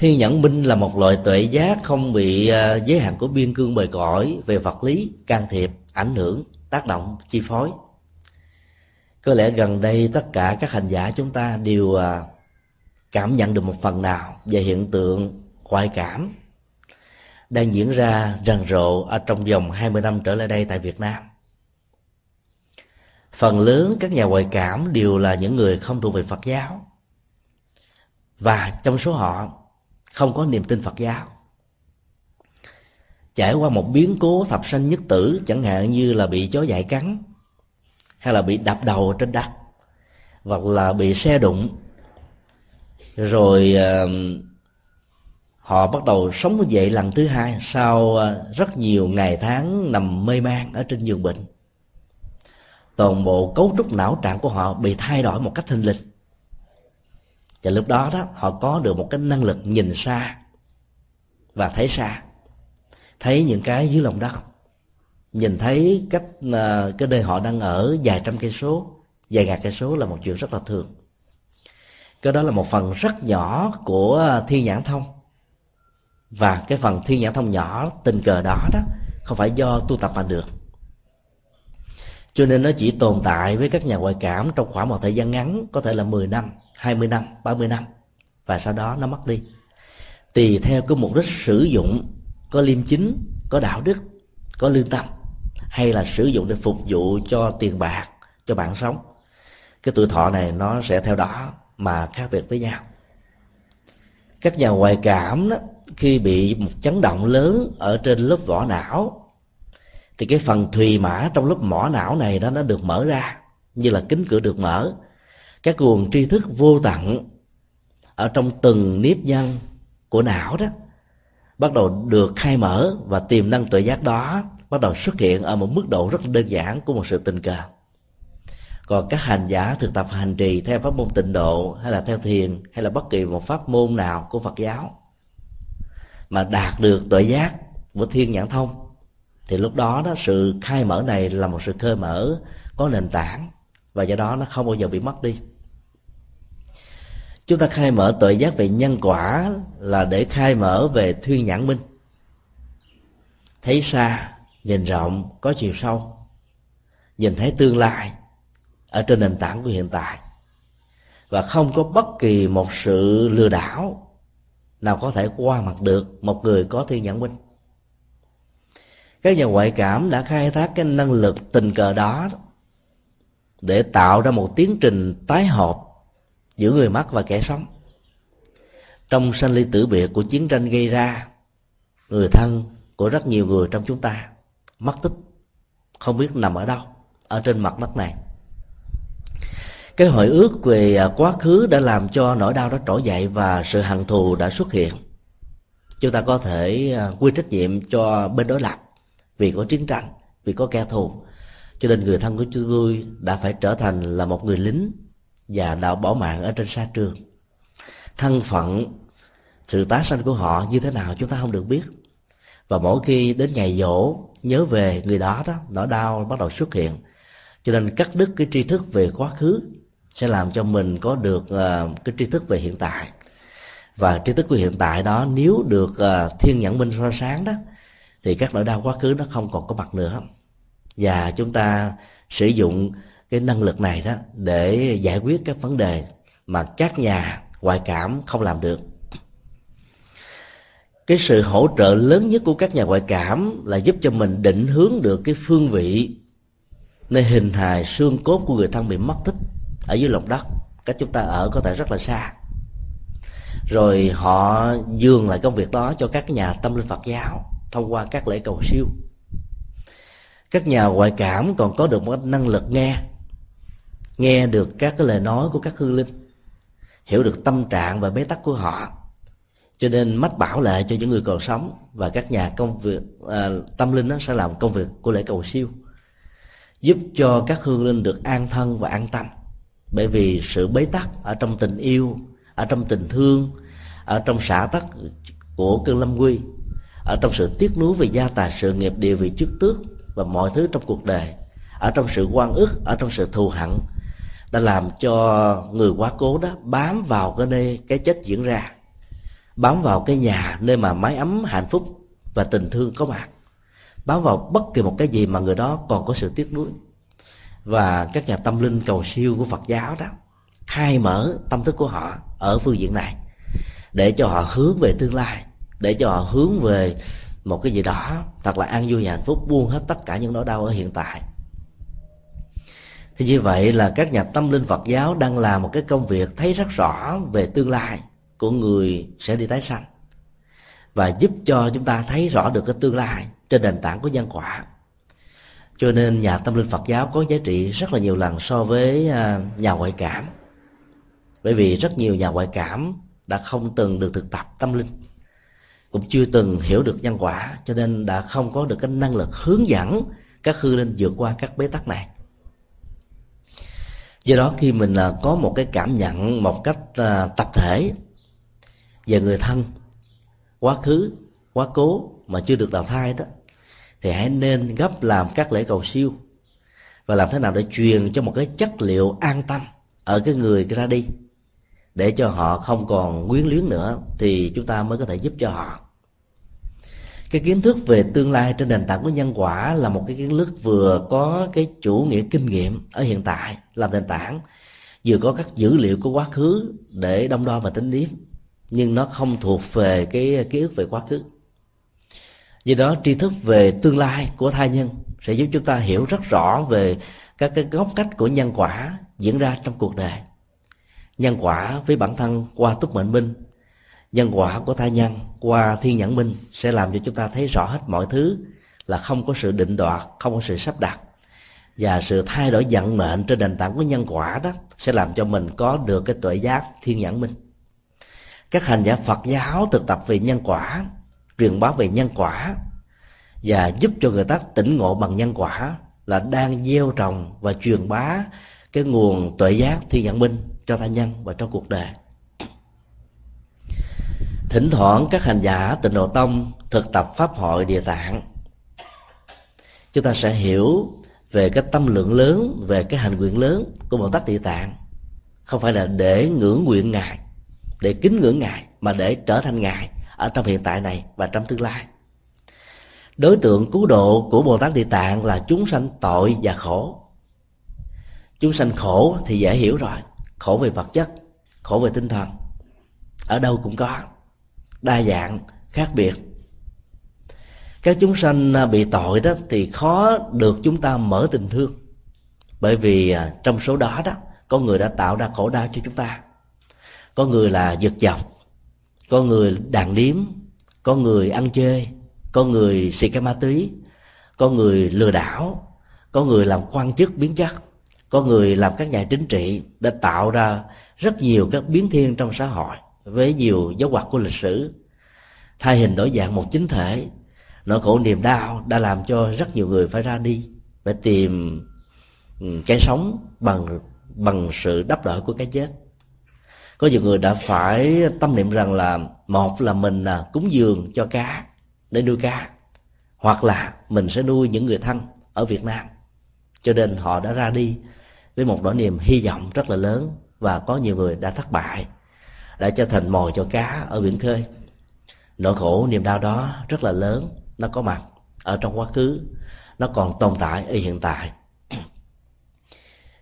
thiên nhẫn minh là một loại tuệ giác không bị ờ, giới hạn của biên cương bề cõi về vật lý, can thiệp, ảnh hưởng, tác động, chi phối. Có lẽ gần đây tất cả các hành giả chúng ta đều ờ, cảm nhận được một phần nào về hiện tượng ngoại cảm đang diễn ra rần rộ ở trong vòng 20 năm trở lại đây tại Việt Nam. Phần lớn các nhà ngoại cảm đều là những người không thuộc về Phật giáo. Và trong số họ không có niềm tin Phật giáo. Trải qua một biến cố thập sanh nhất tử chẳng hạn như là bị chó dại cắn hay là bị đập đầu trên đất hoặc là bị xe đụng rồi uh, họ bắt đầu sống dậy lần thứ hai sau à, rất nhiều ngày tháng nằm mê man ở trên giường bệnh. Toàn bộ cấu trúc não trạng của họ bị thay đổi một cách thình lình. Và lúc đó đó, họ có được một cái năng lực nhìn xa và thấy xa. Thấy những cái dưới lòng đất. Nhìn thấy cách à, cái nơi họ đang ở vài trăm cây số, vài ngàn cây số là một chuyện rất là thường. Cái đó là một phần rất nhỏ của à, thiên nhãn thông và cái phần thiên nhãn thông nhỏ, tình cờ đó đó, không phải do tu tập mà được. Cho nên nó chỉ tồn tại với các nhà ngoại cảm trong khoảng một thời gian ngắn, có thể là 10 năm 20 năm 30 năm. Và sau đó nó mất đi. Tùy theo cái mục đích sử dụng, có liêm chính, có đạo đức, có lương tâm, hay là sử dụng để phục vụ cho tiền bạc, cho bạn sống, cái tuổi thọ này nó sẽ theo đó mà khác biệt với nhau. Các nhà ngoại cảm đó khi bị một chấn động lớn ở trên lớp vỏ não, thì cái phần thùy mã trong lớp mỏ não này đó nó được mở ra, như là kính cửa được mở. Các nguồn tri thức vô tận ở trong từng nếp nhân của não đó bắt đầu được khai mở và tiềm năng tuệ giác đó bắt đầu xuất hiện ở một mức độ rất đơn giản của một sự tình cờ. Còn các hành giả thực tập hành trì theo pháp môn tịnh độ hay là theo thiền hay là bất kỳ một pháp môn nào của phật giáo mà đạt được tuệ giác của thiên nhãn thông, thì lúc đó đó sự khai mở này là một sự khơi mở có nền tảng, và do đó nó không bao giờ bị mất đi. Chúng ta khai mở tuệ giác về nhân quả là để khai mở về thuyên nhãn minh. Thấy xa, nhìn rộng, có chiều sâu. Nhìn thấy tương lai, ở trên nền tảng của hiện tại. Và không có bất kỳ một sự lừa đảo nào có thể qua mặt được một người có thiên nhãn minh các nhà ngoại cảm đã khai thác cái năng lực tình cờ đó để tạo ra một tiến trình tái hợp giữa người mắc và kẻ sống. Trong sanh ly tử biệt của chiến tranh gây ra, người thân của rất nhiều người trong chúng ta mất tích, không biết nằm ở đâu, ở trên mặt đất này cái hồi ước về à, quá khứ đã làm cho nỗi đau đó trỗi dậy và sự hận thù đã xuất hiện. Chúng ta có thể à, quy trách nhiệm cho bên đối lập vì có chiến tranh, vì có kẻ thù. Cho nên người thân của chúng tôi đã phải trở thành là một người lính và đã bỏ mạng ở trên sa trường. Thân phận, sự tái sanh của họ như thế nào chúng ta không được biết. Và mỗi khi đến ngày dỗ, nhớ về người đó đó, nỗi đau bắt đầu xuất hiện. Cho nên cắt đứt cái tri thức về quá khứ sẽ làm cho mình có được uh, cái tri thức về hiện tại. Và tri thức của hiện tại đó nếu được uh, thiên nhãn minh soi sáng đó thì các nỗi đau quá khứ nó không còn có mặt nữa. Và chúng ta sử dụng cái năng lực này đó để giải quyết các vấn đề mà các nhà ngoại cảm không làm được. Cái sự hỗ trợ lớn nhất của các nhà ngoại cảm là giúp cho mình định hướng được cái phương vị nơi hình hài xương cốt của người thân bị mất tích ở dưới lòng đất cách chúng ta ở có thể rất là xa. Rồi họ dường lại công việc đó cho các nhà tâm linh Phật giáo thông qua các lễ cầu siêu. Các nhà ngoại cảm còn có được một năng lực nghe nghe được các cái lời nói của các hương linh hiểu được tâm trạng và bế tắc của họ. Cho nên mách bảo lệ cho những người còn sống và các nhà công việc à, tâm linh đó sẽ làm công việc của lễ cầu siêu giúp cho các hương linh được an thân và an tâm bởi vì sự bế tắc ở trong tình yêu, ở trong tình thương, ở trong xã tắc của cơn lâm quy, ở trong sự tiếc nuối về gia tài, sự nghiệp địa vị chức tước và mọi thứ trong cuộc đời, ở trong sự quan ức, ở trong sự thù hận đã làm cho người quá cố đó bám vào cái nơi cái chết diễn ra, bám vào cái nhà nơi mà mái ấm, hạnh phúc và tình thương có mặt, bám vào bất kỳ một cái gì mà người đó còn có sự tiếc nuối và các nhà tâm linh cầu siêu của Phật giáo đó khai mở tâm thức của họ ở phương diện này để cho họ hướng về tương lai, để cho họ hướng về một cái gì đó thật là an vui và hạnh phúc, buông hết tất cả những nỗi đau ở hiện tại. Thì như vậy là các nhà tâm linh Phật giáo đang làm một cái công việc thấy rất rõ về tương lai của người sẽ đi tái sanh và giúp cho chúng ta thấy rõ được cái tương lai trên nền tảng của nhân quả cho nên nhà tâm linh Phật giáo có giá trị rất là nhiều lần so với à, nhà ngoại cảm. Bởi vì rất nhiều nhà ngoại cảm đã không từng được thực tập tâm linh, cũng chưa từng hiểu được nhân quả, cho nên đã không có được cái năng lực hướng dẫn các hư linh vượt qua các bế tắc này. Do đó khi mình à, có một cái cảm nhận, một cách à, tập thể về người thân, quá khứ, quá cố mà chưa được đào thai đó thì hãy nên gấp làm các lễ cầu siêu. Và làm thế nào để truyền cho một cái chất liệu an tâm ở cái người ra đi. Để cho họ không còn quyến luyến nữa, thì chúng ta mới có thể giúp cho họ. Cái kiến thức về tương lai trên nền tảng của nhân quả là một cái kiến thức vừa có cái chủ nghĩa kinh nghiệm ở hiện tại, làm nền tảng, vừa có các dữ liệu của quá khứ để đông đo và tính điểm nhưng nó không thuộc về cái ký ức về quá khứ do đó, tri thức về tương lai của thai nhân sẽ giúp chúng ta hiểu rất rõ về các cái góc cách của nhân quả diễn ra trong cuộc đời. Nhân quả với bản thân qua túc mệnh minh, nhân quả của thai nhân qua thiên nhãn minh sẽ làm cho chúng ta thấy rõ hết mọi thứ là không có sự định đoạt, không có sự sắp đặt. Và sự thay đổi vận mệnh trên nền tảng của nhân quả đó sẽ làm cho mình có được cái tuệ giác thiên nhãn minh. Các hành giả phật giáo thực tập về nhân quả truyền bá về nhân quả và giúp cho người ta tỉnh ngộ bằng nhân quả là đang gieo trồng và truyền bá cái nguồn tuệ giác thiên nhãn minh cho ta nhân và trong cuộc đời. Thỉnh thoảng các hành giả tịnh độ tông thực tập pháp hội địa tạng. Chúng ta sẽ hiểu về cái tâm lượng lớn, về cái hành nguyện lớn của bồ tát địa tạng. Không phải là để ngưỡng nguyện ngài, để kính ngưỡng ngài, mà để trở thành ngài ở trong hiện tại này và trong tương lai. Đối tượng cứu độ của bồ tát địa tạng là chúng sanh tội và khổ. Chúng sanh khổ thì dễ hiểu rồi. Khổ về vật chất, khổ về tinh thần. Ở đâu cũng có. Đa dạng, khác biệt. Các chúng sanh à, bị tội đó thì khó được chúng ta mở tình thương. Bởi vì à, trong số đó đó, có người đã tạo ra khổ đau cho chúng ta. Có người là giật dọc có người đàn điếm, có người ăn chơi, có người xì cái ma túy, có người lừa đảo, có người làm quan chức biến chất, có người làm các nhà chính trị đã tạo ra rất nhiều các biến thiên trong xã hội với nhiều dấu hoạt của lịch sử. Thay hình đổi dạng một chính thể, nỗi khổ niềm đau đã làm cho rất nhiều người phải ra đi, phải tìm ừ, cái sống bằng bằng sự đắp đỡ của cái chết có nhiều người đã phải tâm niệm rằng là một là mình à, cúng dường cho cá để nuôi cá, hoặc là mình sẽ nuôi những người thân ở Việt Nam. Cho nên họ đã ra đi với một nỗi niềm hy vọng rất là lớn và có nhiều người đã thất bại, đã trở thành mồi cho cá ở biển khơi. Nỗi khổ, niềm đau đó rất là lớn, nó có mặt ở trong quá khứ, nó còn tồn tại ở hiện tại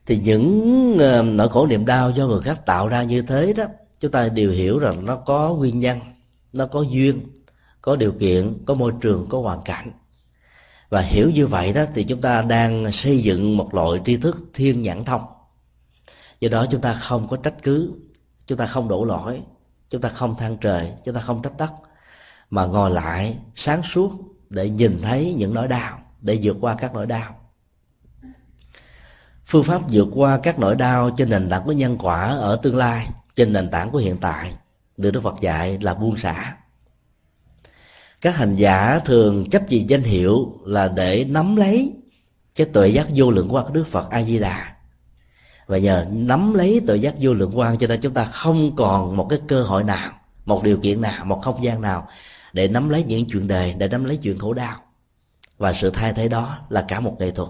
thì những ờ, nỗi khổ niềm đau do người khác tạo ra như thế đó, chúng ta đều hiểu rằng nó có nguyên nhân, nó có duyên, có điều kiện, có môi trường, có hoàn cảnh. Và hiểu như vậy đó thì chúng ta đang xây dựng một loại tri thức thiên nhãn thông. Do đó chúng ta không có trách cứ, chúng ta không đổ lỗi, chúng ta không than trời, chúng ta không trách tắc mà ngồi lại sáng suốt để nhìn thấy những nỗi đau, để vượt qua các nỗi đau phương pháp vượt qua các nỗi đau trên nền tảng của nhân quả ở tương lai, trên nền tảng của hiện tại, được đức phật dạy là buông xả. Các hành giả thường chấp gì danh hiệu là để nắm lấy cái tuệ giác vô lượng quan của đức phật a di đà và nhờ nắm lấy tuệ giác vô lượng quan cho nên chúng ta không còn một cái cơ hội nào, một điều kiện nào, một không gian nào để nắm lấy những chuyện đề để nắm lấy chuyện khổ đau. Và sự thay thế đó là cả một nghệ thuật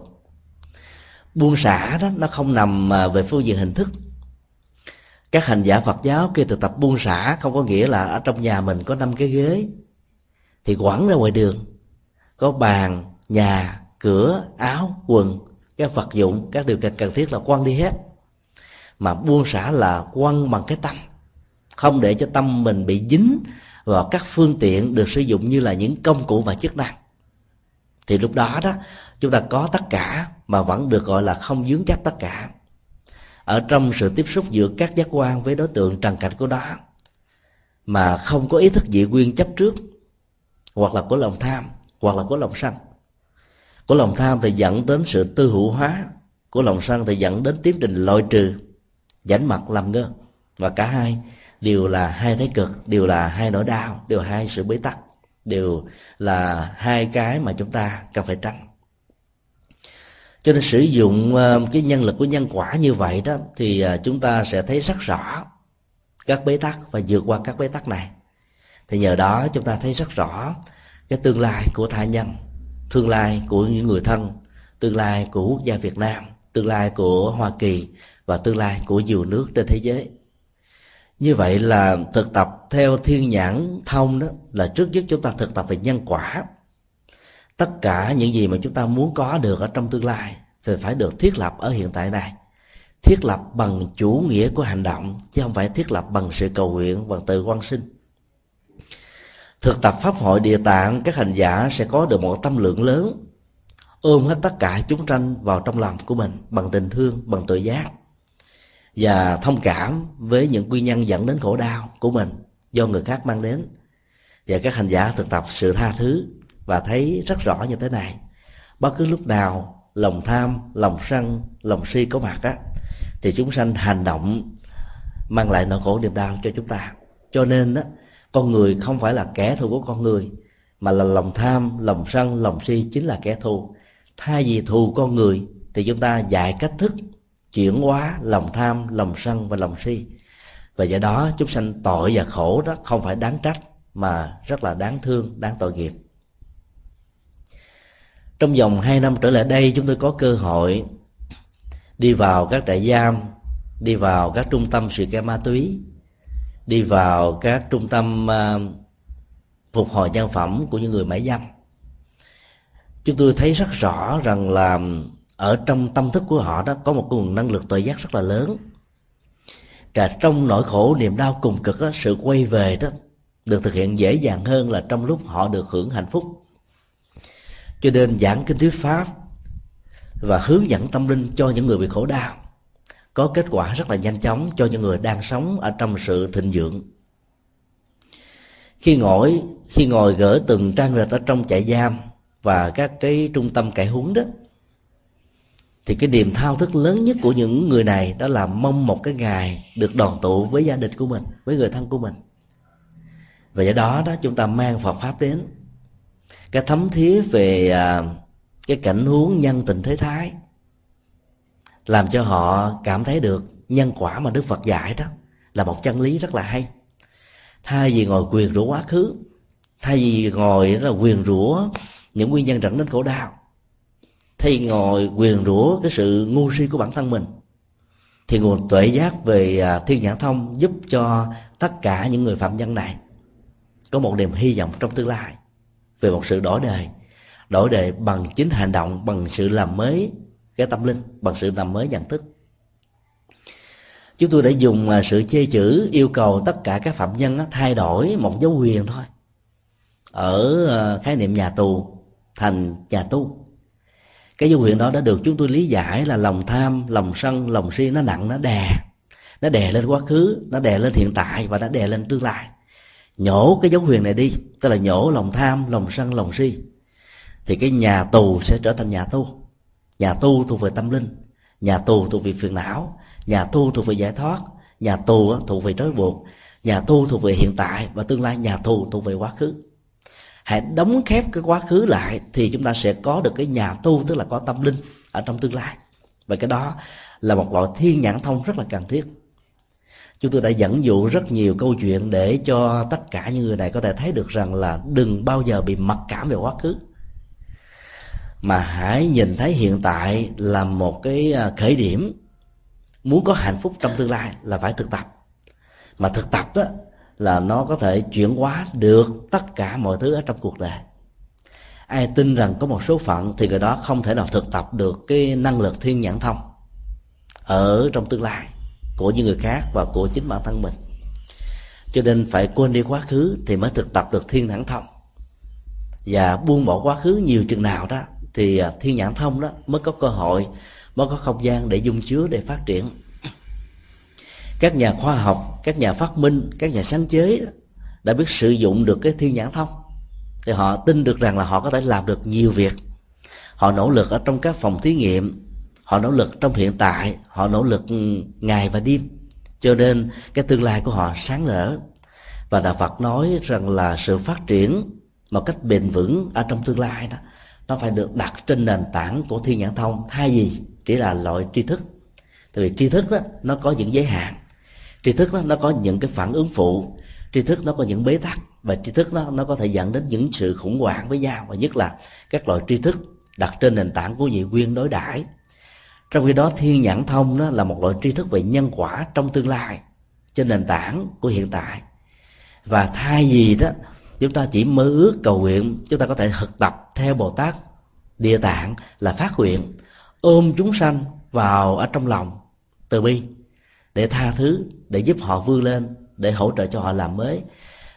buông xả đó, nó không nằm à, về phương diện hình thức. Các hành giả phật giáo kia thực tập buông xả, không có nghĩa là ở trong nhà mình có năm cái ghế, thì quẳng ra ngoài đường, có bàn, nhà, cửa, áo, quần, các vật dụng, các điều kiện cần thiết là quăng đi hết. Mà buông xả là quăng bằng cái tâm, không để cho tâm mình bị dính vào các phương tiện được sử dụng như là những công cụ và chức năng. Thì lúc đó đó, chúng ta có tất cả mà vẫn được gọi là không dướng chấp tất cả. Ở trong sự tiếp xúc giữa các giác quan với đối tượng trần cảnh của đó mà không có ý thức dị nguyên chấp trước, hoặc là của lòng tham, hoặc là của lòng sân. Của lòng tham thì dẫn đến sự tư hữu hóa, của lòng sân thì dẫn đến tiến trình loại trừ rảnh mặt làm ngơ. Và cả hai đều là hai thái cực, đều là hai nỗi đau, đều là hai sự bế tắc, đều là hai cái mà chúng ta cần phải tránh cho nên sử dụng ờ, cái nhân lực của nhân quả như vậy đó, thì ờ, chúng ta sẽ thấy rất rõ các bế tắc và vượt qua các bế tắc này. Thì nhờ đó chúng ta thấy rất rõ cái tương lai của thai nhân, tương lai của những người thân, tương lai của quốc gia việt nam, tương lai của hoa kỳ và tương lai của nhiều nước trên thế giới. Như vậy là thực tập theo thiên nhãn thông đó, là trước nhất chúng ta thực tập về nhân quả tất cả những gì mà chúng ta muốn có được ở trong tương lai thì phải được thiết lập ở hiện tại này thiết lập bằng chủ nghĩa của hành động, chứ không phải thiết lập bằng sự cầu nguyện, bằng từ quan sinh. Thực tập pháp hội địa tạng, các hành giả sẽ có được một tâm lượng lớn, ôm hết tất cả chúng tranh vào trong lòng của mình bằng tình thương, bằng tự giác, và thông cảm với những nguyên nhân dẫn đến khổ đau của mình do người khác mang đến. Và các hành giả thực tập sự tha thứ và thấy rất rõ như thế này. Bất cứ lúc nào lòng tham, lòng sân, lòng si có mặt á, thì chúng sanh hành động mang lại nỗi khổ niềm đau cho chúng ta. Cho nên á, con người không phải là kẻ thù của con người, mà là lòng tham, lòng sân, lòng si chính là kẻ thù. Thay vì thù con người, thì chúng ta dạy cách thức chuyển hóa lòng tham, lòng sân và lòng si. Và do đó, chúng sanh tội và khổ đó không phải đáng trách, mà rất là đáng thương, đáng tội nghiệp trong vòng hai năm trở lại đây chúng tôi có cơ hội đi vào các trại giam đi vào các trung tâm sự kiện ma túy đi vào các trung tâm uh, phục hồi nhân phẩm của những người mãi dâm. Chúng tôi thấy rất rõ rằng là ở trong tâm thức của họ đó có một nguồn năng lực tự giác rất là lớn. Cả trong nỗi khổ niềm đau cùng cực đó, sự quay về đó được thực hiện dễ dàng hơn là trong lúc họ được hưởng hạnh phúc cho nên giảng kinh thuyết pháp và hướng dẫn tâm linh cho những người bị khổ đau có kết quả rất là nhanh chóng cho những người đang sống ở trong sự thịnh vượng khi ngồi khi ngồi gỡ từng trang rệt ở trong trại giam và các cái trung tâm cải huấn đó, thì cái niềm thao thức lớn nhất của những người này đó là mong một cái ngày được đoàn tụ với gia đình của mình, với người thân của mình. Và do đó đó, chúng ta mang Phật pháp đến cái thấm thía về à, cái cảnh huống nhân tình thế thái, làm cho họ cảm thấy được nhân quả mà Đức Phật dạy đó là một chân lý rất là hay. Thay vì ngồi quyền rủa quá khứ, thay vì ngồi là quyền rủa những nguyên nhân dẫn đến khổ đau, thay vì ngồi quyền rủa cái sự ngu si của bản thân mình, thì nguồn tuệ giác về à, thiên nhãn thông giúp cho tất cả những người phạm nhân này có một niềm hy vọng trong tương lai về một sự đổi đời. Đổi đời bằng chính hành động, bằng sự làm mới cái tâm linh, bằng sự làm mới nhận thức. Chúng tôi đã dùng à, sự chê chữ yêu cầu tất cả các phạm nhân thay đổi một dấu quyền thôi. Ở à, khái niệm nhà tù thành nhà tu. Cái dấu quyền đó đã được chúng tôi lý giải là lòng tham, lòng sân, lòng si nó nặng, nó đè. Nó đè lên quá khứ, nó đè lên hiện tại và nó đè lên tương lai nhổ cái dấu huyền này đi, tức là nhổ lòng tham, lòng sân, lòng si, thì cái nhà tù sẽ trở thành nhà tu. Nhà tu thuộc về tâm linh, nhà tù thuộc về phiền não, nhà tu thuộc về giải thoát, nhà tù thuộc về trói buộc, nhà tu thuộc về hiện tại và tương lai, nhà tù thuộc về quá khứ. Hãy đóng khép cái quá khứ lại thì chúng ta sẽ có được cái nhà tu, tức là có tâm linh ở trong tương lai. Và cái đó là một loại thiên nhãn thông rất là cần thiết chúng tôi đã dẫn dụ rất nhiều câu chuyện để cho tất cả những người này có thể thấy được rằng là đừng bao giờ bị mặc cảm về quá khứ. Mà hãy nhìn thấy hiện tại là một cái à, khởi điểm. Muốn có hạnh phúc trong tương lai là phải thực tập. Mà thực tập đó là nó có thể chuyển hóa được tất cả mọi thứ ở trong cuộc đời. Ai tin rằng có một số phận thì người đó không thể nào thực tập được cái năng lực thiên nhãn thông ở trong tương lai của những người khác và của chính bản thân mình. Cho nên phải quên đi quá khứ thì mới thực tập được thiên nhãn thông. Và buông bỏ quá khứ nhiều chừng nào đó thì à, thiên nhãn thông đó mới có cơ hội, mới có không gian để dung chứa, để phát triển. Các nhà khoa học, các nhà phát minh, các nhà sáng chế đã biết sử dụng được cái thiên nhãn thông. Thì họ tin được rằng là họ có thể làm được nhiều việc. Họ nỗ lực ở trong các phòng thí nghiệm họ nỗ lực trong hiện tại họ nỗ lực ừ, ngày và đêm. Cho nên cái tương lai của họ sáng rỡ và đạo phật nói rằng là sự phát triển một cách bền vững ở trong tương lai đó nó phải được đặt trên nền tảng của thiên nhãn thông. Thay vì chỉ là loại tri thức. Tại vì tri thức đó, nó có những giới hạn. Tri thức đó, nó có những cái phản ứng phụ. Tri thức nó có những bế tắc. Và tri thức nó nó có thể dẫn đến những sự khủng hoảng với nhau. Và nhất là các loại tri thức đặt trên nền tảng của nhị quyên đối đãi trong khi đó, thiên nhãn thông đó là một loại tri thức về nhân quả trong tương lai, trên nền tảng của hiện tại. Và thay vì đó, chúng ta chỉ mơ ước cầu nguyện, chúng ta có thể thực tập theo bồ tát địa tạng là phát nguyện, ôm chúng sanh vào ở trong lòng từ bi, để tha thứ, để giúp họ vươn lên, để hỗ trợ cho họ làm mới.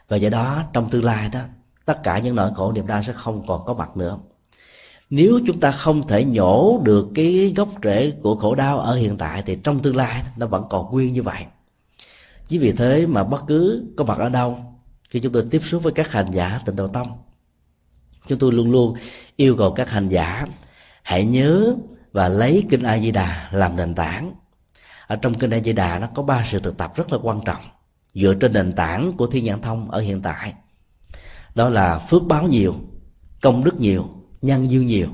Và do đó, trong tương lai đó, tất cả những nỗi khổ niềm đau sẽ không còn có mặt nữa nếu chúng ta không thể nhổ được cái gốc rễ của khổ đau ở hiện tại, thì trong tương lai nó vẫn còn nguyên như vậy. Chính vì thế mà bất cứ có mặt ở đâu, khi chúng tôi tiếp xúc với các hành giả tịnh độ tông, chúng tôi luôn luôn yêu cầu các hành giả hãy nhớ và lấy kinh a di đà làm nền tảng. Ở trong kinh a di đà nó có ba sự thực tập rất là quan trọng dựa trên nền tảng của thiên nhãn thông ở hiện tại. Đó là phước báo nhiều, công đức nhiều nhân duyên nhiều.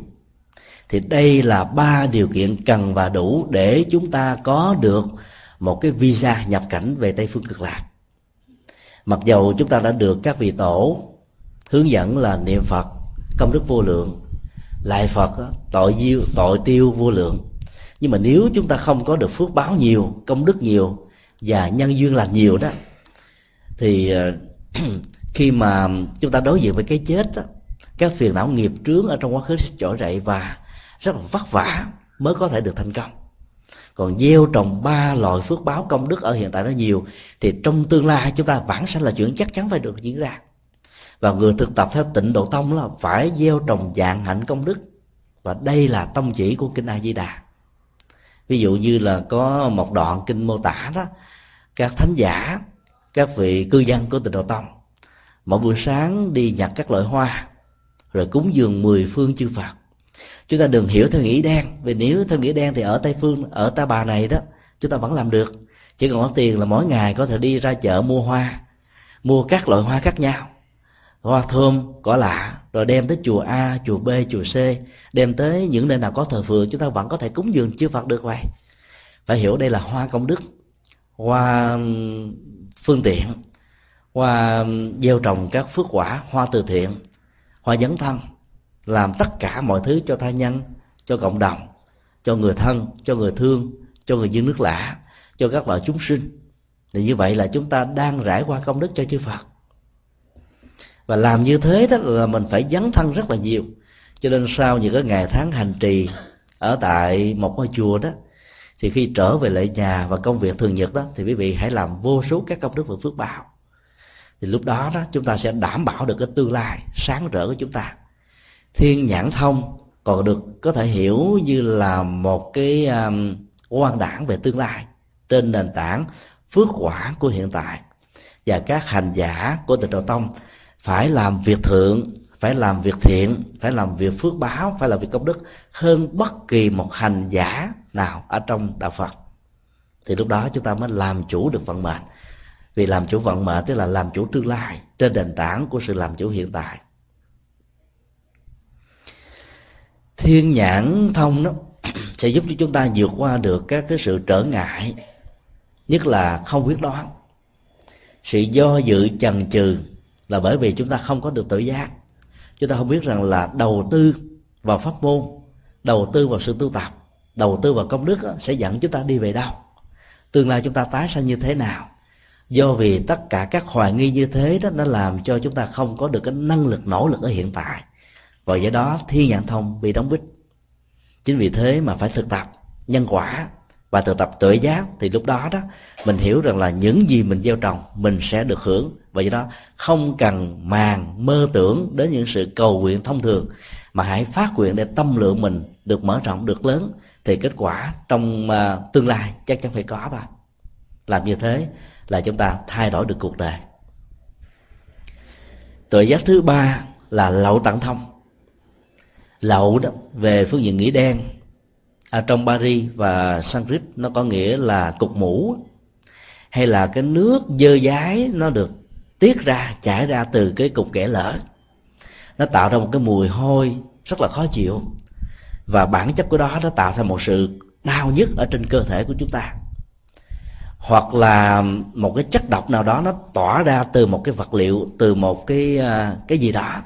Thì đây là ba điều kiện cần và đủ để chúng ta có được một cái visa nhập cảnh về tây phương cực lạc. Mặc dầu chúng ta đã được các vị tổ hướng dẫn là niệm phật công đức vô lượng lại phật tội diêu tội tiêu vô lượng. Nhưng mà nếu chúng ta không có được phước báo nhiều công đức nhiều và nhân duyên lành nhiều đó thì ờ, khi mà chúng ta đối diện với cái chết đó, các phiền não nghiệp trướng ở trong quá khứ sẽ trỗi dậy và rất là vất vả mới có thể được thành công. Còn gieo trồng ba loại phước báo công đức ở hiện tại nó nhiều, thì trong tương lai chúng ta vãng sanh là chuyện chắc chắn phải được diễn ra. Và người thực tập theo tịnh độ tông là phải gieo trồng dạng hạnh công đức. Và đây là tông chỉ của kinh a di đà ví dụ như là có một đoạn kinh mô tả đó, các thánh giả, các vị cư dân của tịnh độ tông, mỗi buổi sáng đi nhặt các loại hoa rồi cúng dường mười phương chư phật. Chúng ta đừng hiểu theo nghĩa đen. Vì nếu theo nghĩa đen thì ở tây phương, ở ta bà này đó, chúng ta vẫn làm được. Chỉ cần có tiền là mỗi ngày có thể đi ra chợ mua hoa, mua các loại hoa khác nhau. Hoa thơm, cỏ lạ, rồi đem tới chùa a, chùa b, chùa c, đem tới những nơi nào có thờ phượng chúng ta vẫn có thể cúng dường chư phật được vậy. Phải hiểu đây là hoa công đức, hoa phương tiện, hoa gieo trồng các phước quả, hoa từ thiện hoa dấn thân, làm tất cả mọi thứ cho tha nhân, cho cộng đồng, cho người thân, cho người thương, cho người dân nước lạ cho các loại chúng sinh. Thì như vậy là chúng ta đang rải qua công đức cho chư phật. Và làm như thế đó là mình phải dấn thân rất là nhiều. Cho nên sau những cái ngày tháng hành trì ở tại một ngôi chùa đó, thì khi trở về lại nhà và công việc thường nhật đó, thì quý vị hãy làm vô số các công đức và phước báo thì lúc đó đó chúng ta sẽ đảm bảo được cái tương lai sáng rỡ của chúng ta. Thiên nhãn thông còn được có thể hiểu như là một cái um, quan đảng về tương lai trên nền tảng phước quả của hiện tại. Và các hành giả của tịnh độ tông phải làm việc thượng phải làm việc thiện phải làm việc phước báo phải làm việc công đức hơn bất kỳ một hành giả nào ở trong đạo phật. Thì lúc đó chúng ta mới làm chủ được vận mệnh vì làm chủ vận mệnh, tức là làm chủ tương lai, trên nền tảng của sự làm chủ hiện tại. Thiên nhãn thông đó sẽ giúp cho chúng ta vượt qua được các cái sự trở ngại, nhất là không quyết đoán. Sự do dự chần chừ là bởi vì chúng ta không có được tự giác. Chúng ta không biết rằng là đầu tư vào pháp môn, đầu tư vào sự tu tập, đầu tư vào công đức sẽ dẫn chúng ta đi về đâu, tương lai chúng ta tái sanh như thế nào do vì tất cả các hoài nghi như thế đó nó làm cho chúng ta không có được cái năng lực nỗ lực ở hiện tại. Và do đó thiên nhãn thông bị đóng bích. Chính vì thế mà phải thực tập nhân quả và thực tập tự giác. Thì lúc đó đó mình hiểu rằng là những gì mình gieo trồng mình sẽ được hưởng. Và do đó không cần màng mơ tưởng đến những sự cầu nguyện thông thường mà hãy phát nguyện để tâm lượng mình được mở rộng được lớn. Thì kết quả trong uh, tương lai chắc chắn phải có thôi. Làm như thế là chúng ta thay đổi được cuộc đời. Tội giác thứ ba là lậu tặng thông. Lậu đó, về phương diện nghĩa đen, ở trong Paris và Sanskrit nó có nghĩa là cục mũ hay là cái nước dơ dái nó được tiết ra, chảy ra từ cái cục kẽ lở nó tạo ra một cái mùi hôi rất là khó chịu và bản chất của đó nó tạo ra một sự đau nhức ở trên cơ thể của chúng ta hoặc là một cái chất độc nào đó nó tỏa ra từ một cái vật liệu từ một cái à, cái gì đó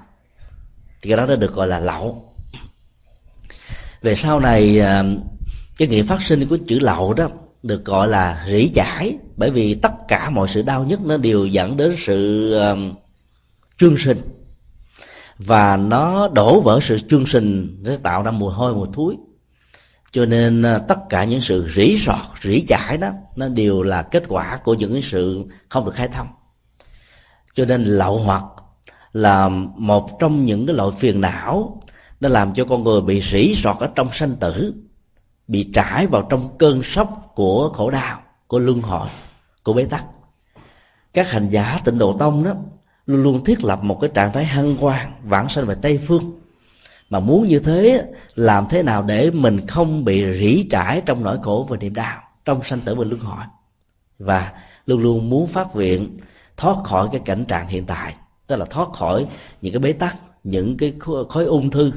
thì cái đó nó được gọi là lậu. Về sau này à, cái nghĩa phát sinh của chữ lậu đó được gọi là rỉ giải bởi vì tất cả mọi sự đau nhất nó đều dẫn đến sự um, trương sinh. Và nó đổ vỡ sự trương sinh nó tạo ra mùi hôi mùi thúi cho nên à, tất cả những sự rỉ sọt, rỉ chải đó, nó đều là kết quả của những sự không được khai thông. Cho nên lậu hoặc là một trong những cái loại phiền não, nó làm cho con người bị rỉ sọt ở trong sanh tử, bị trải vào trong cơn sốc của khổ đau, của luân hồi, của bế tắc. Các hành giả tịnh độ tông đó luôn luôn thiết lập một cái trạng thái hân hoan, vãng sanh về tây phương mà muốn như thế, làm thế nào để mình không bị rỉ trải trong nỗi khổ và niềm đau, trong sanh tử và luân hồi? Và luôn luôn muốn phát nguyện thoát khỏi cái cảnh trạng hiện tại, tức là thoát khỏi những cái bế tắc, những cái khối ung thư,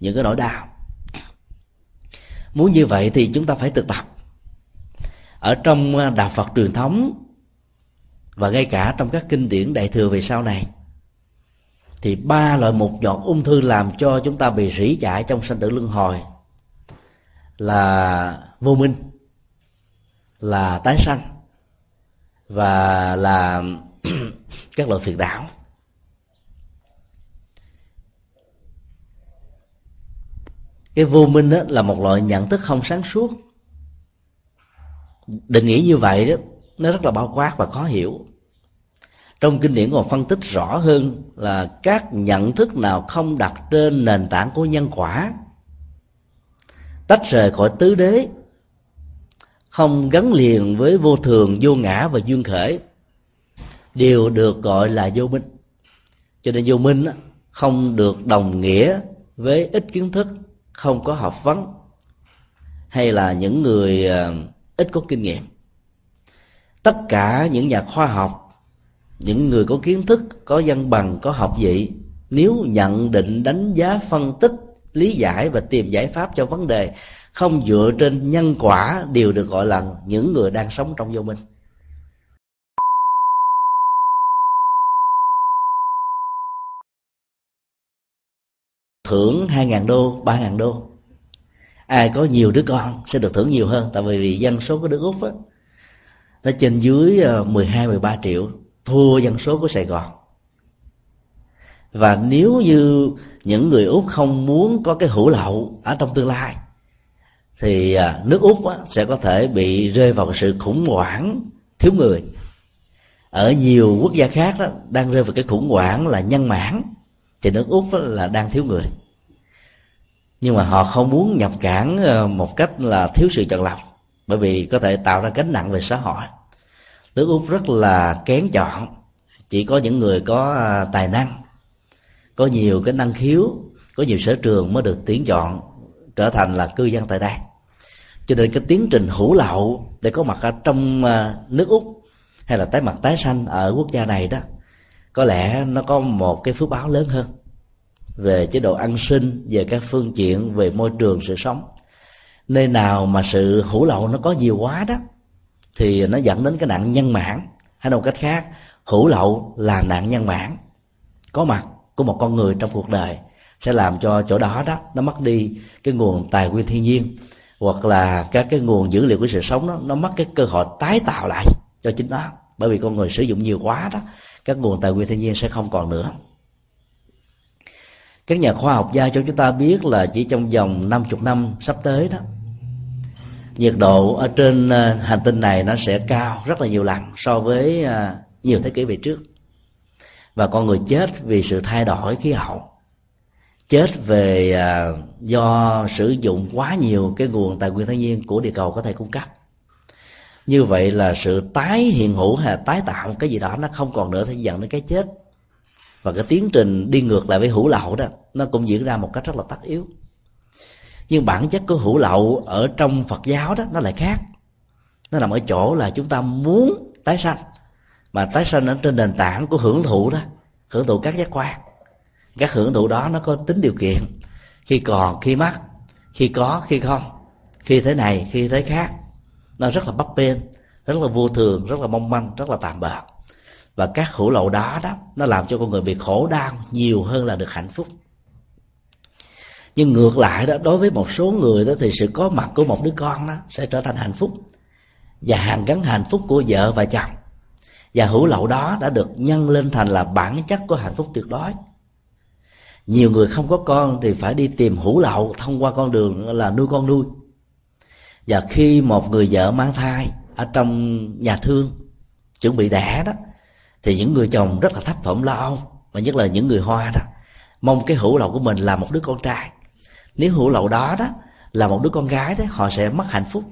những cái nỗi đau. Muốn như vậy thì chúng ta phải thực tập. Ở trong à, đạo phật truyền thống và ngay cả trong các kinh điển đại thừa về sau này thì ba loại một giọt ung thư làm cho chúng ta bị rỉ chải trong sanh tử luân hồi là vô minh, là tái sanh, và là các loại phiền não. Cái vô minh đó là một loại nhận thức không sáng suốt. Định nghĩa như vậy đó, nó rất là bao quát và khó hiểu trong kinh điển còn phân tích rõ hơn là các nhận thức nào không đặt trên nền tảng của nhân quả. Tách rời khỏi tứ đế, không gắn liền với vô thường, vô ngã và duyên khởi, đều được gọi là vô minh. Cho nên vô minh không được đồng nghĩa với ít kiến thức, không có học vấn, hay là những người ờ, ít có kinh nghiệm. Tất cả những nhà khoa học những người có kiến thức, có văn bằng, có học vị, nếu nhận định đánh giá phân tích, lý giải và tìm giải pháp cho vấn đề, không dựa trên nhân quả đều được gọi là những người đang sống trong vô minh. Thưởng hai ngàn đô, ba ngàn đô. Ai có nhiều đứa con sẽ được thưởng nhiều hơn, tại vì dân số của Đức úc á, nó trên dưới ờ, 12-13 triệu thua dân số của Sài Gòn. Và nếu như những người úc không muốn có cái hữu lậu ở trong tương lai, thì à, nước úc sẽ có thể bị rơi vào sự khủng hoảng thiếu người. Ở nhiều quốc gia khác đó đang rơi vào cái khủng hoảng là nhân mãn thì nước úc là đang thiếu người. Nhưng mà họ không muốn nhập cản ờ, một cách là thiếu sự chọn lọc, bởi vì có thể tạo ra gánh nặng về xã hội nước úc rất là kén chọn. Chỉ có những người có à, tài năng, có nhiều cái năng khiếu, có nhiều sở trường mới được tuyển chọn trở thành là cư dân tại đây. Cho nên cái tiến trình hữu lậu để có mặt ở trong à, nước úc hay là tái mặt tái sanh ở quốc gia này đó, có lẽ nó có một cái phước báo lớn hơn về chế độ ăn sinh, về các phương diện, về môi trường, sự sống. Nơi nào mà sự hữu lậu nó có nhiều quá đó thì nó dẫn đến cái nạn nhân mãn. Hay một cách khác hữu lậu là nạn nhân mãn. Có mặt của một con người trong cuộc đời sẽ làm cho chỗ đó đó nó mất đi cái nguồn tài nguyên thiên nhiên hoặc là các cái nguồn dữ liệu của sự sống đó, nó mất cái cơ hội tái tạo lại cho chính nó. Bởi vì con người sử dụng nhiều quá đó các nguồn tài nguyên thiên nhiên sẽ không còn nữa. Các nhà khoa học gia cho chúng ta biết là chỉ trong vòng 50 năm sắp tới đó nhiệt độ ở trên à, hành tinh này nó sẽ cao rất là nhiều lần so với à, nhiều thế kỷ về trước. Và con người chết vì sự thay đổi khí hậu. Chết về à, do sử dụng quá nhiều cái nguồn tài nguyên thiên nhiên của địa cầu có thể cung cấp. Như vậy là sự tái hiện hữu hay tái tạo cái gì đó nó không còn nữa thì dẫn đến cái chết. Và cái tiến trình đi ngược lại với hữu lậu đó, nó cũng diễn ra một cách rất là tất yếu nhưng bản chất của hữu lậu ở trong phật giáo đó, nó lại khác. Nó nằm ở chỗ là chúng ta muốn tái sanh. Mà tái sanh ở trên nền tảng của hưởng thụ đó, hưởng thụ các giác quan. Các hưởng thụ đó nó có tính điều kiện. Khi còn, khi mất khi có, khi không. Khi thế này, khi thế khác. Nó rất là bấp bênh, rất là vô thường, rất là mong manh, rất là tạm bợ. Và các hữu lậu đó đó, nó làm cho con người bị khổ đau nhiều hơn là được hạnh phúc nhưng ngược lại đó, đối với một số người đó thì sự có mặt của một đứa con đó sẽ trở thành hạnh phúc. Và hàng gắn hạnh phúc của vợ và chồng. Và hữu lậu đó đã được nhân lên thành là bản chất của hạnh phúc tuyệt đối. Nhiều người không có con thì phải đi tìm hữu lậu thông qua con đường là nuôi con nuôi. Và khi một người vợ mang thai ở trong nhà thương, chuẩn bị đẻ đó, thì những người chồng rất là thấp thỏm lo âu. Và nhất là những người hoa đó, mong cái hữu lậu của mình là một đứa con trai nếu hữu lậu đó đó, là một đứa con gái đó, họ sẽ mất hạnh phúc.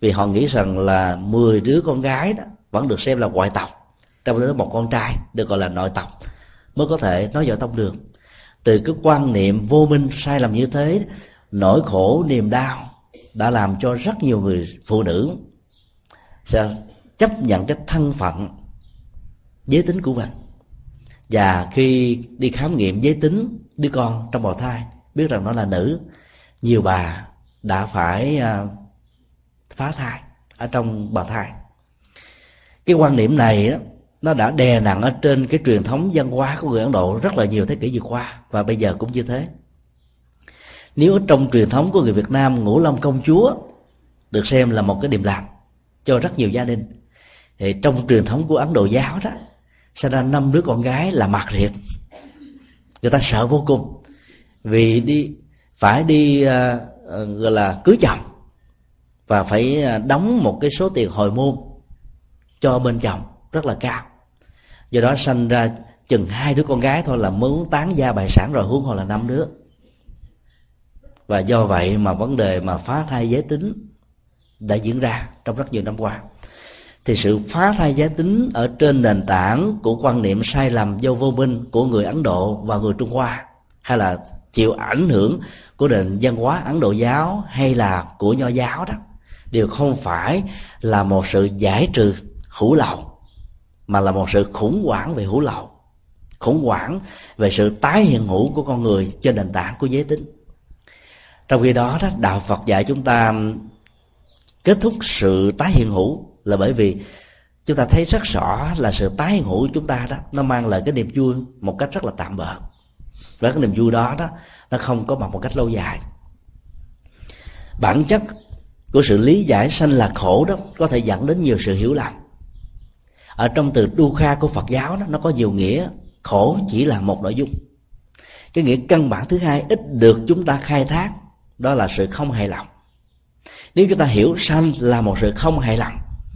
Vì họ nghĩ rằng là 10 đứa con gái đó vẫn được xem là ngoại tộc, trong đó một con trai được gọi là nội tộc, mới có thể nói dõi tông đường. Từ cái quan niệm vô minh sai lầm như thế, nỗi khổ, niềm đau đã làm cho rất nhiều người phụ nữ sẽ chấp nhận cái thân phận giới tính của mình. Và khi đi khám nghiệm giới tính đứa con trong bào thai biết rằng nó là nữ. Nhiều bà đã phải à, phá thai ở trong bào thai. Cái quan niệm này đó, nó đã đè nặng ở trên cái truyền thống văn hóa của người ấn độ rất là nhiều thế kỷ vừa qua và bây giờ cũng như thế. Nếu trong truyền thống của người việt nam ngũ long công chúa được xem là một cái điểm lạc cho rất nhiều gia đình thì trong truyền thống của ấn độ giáo đó sẽ ra năm đứa con gái là mặt riệt. Người ta sợ vô cùng vì đi phải đi uh, gọi là cưới chồng và phải à, đóng một cái số tiền hồi môn cho bên chồng rất là cao. Do đó sanh ra chừng hai đứa con gái thôi là muốn tán gia bài sản rồi huống hồ là năm đứa. Và do vậy mà vấn đề mà phá thai giới tính đã diễn ra trong rất nhiều năm qua. Thì sự phá thai giới tính ở trên nền tảng của quan niệm sai lầm do vô minh của người ấn độ và người trung hoa hay là chịu ảnh hưởng của nền văn hóa ấn độ giáo hay là của nho giáo đó, đều không phải là một sự giải trừ hữu lậu, mà là một sự khủng hoảng về hữu lậu, khủng hoảng về sự tái hiện hữu của con người trên nền tảng của giới tính. Trong khi đó đó, đạo phật dạy chúng ta kết thúc sự tái hiện hữu là bởi vì chúng ta thấy rất rõ là sự tái hiện hữu của chúng ta đó, nó mang lại cái niềm vui một cách rất là tạm bợ và cái niềm vui đó đó, nó không có bằng một cách lâu dài. Bản chất của sự lý giải sanh là khổ đó có thể dẫn đến nhiều sự hiểu lầm. Ở trong từ đu kha của phật giáo đó, nó có nhiều nghĩa khổ chỉ là một nội dung. Cái nghĩa căn bản thứ hai ít được chúng ta khai thác, đó là sự không hài lòng. Nếu chúng ta hiểu sanh là một sự không hài lòng,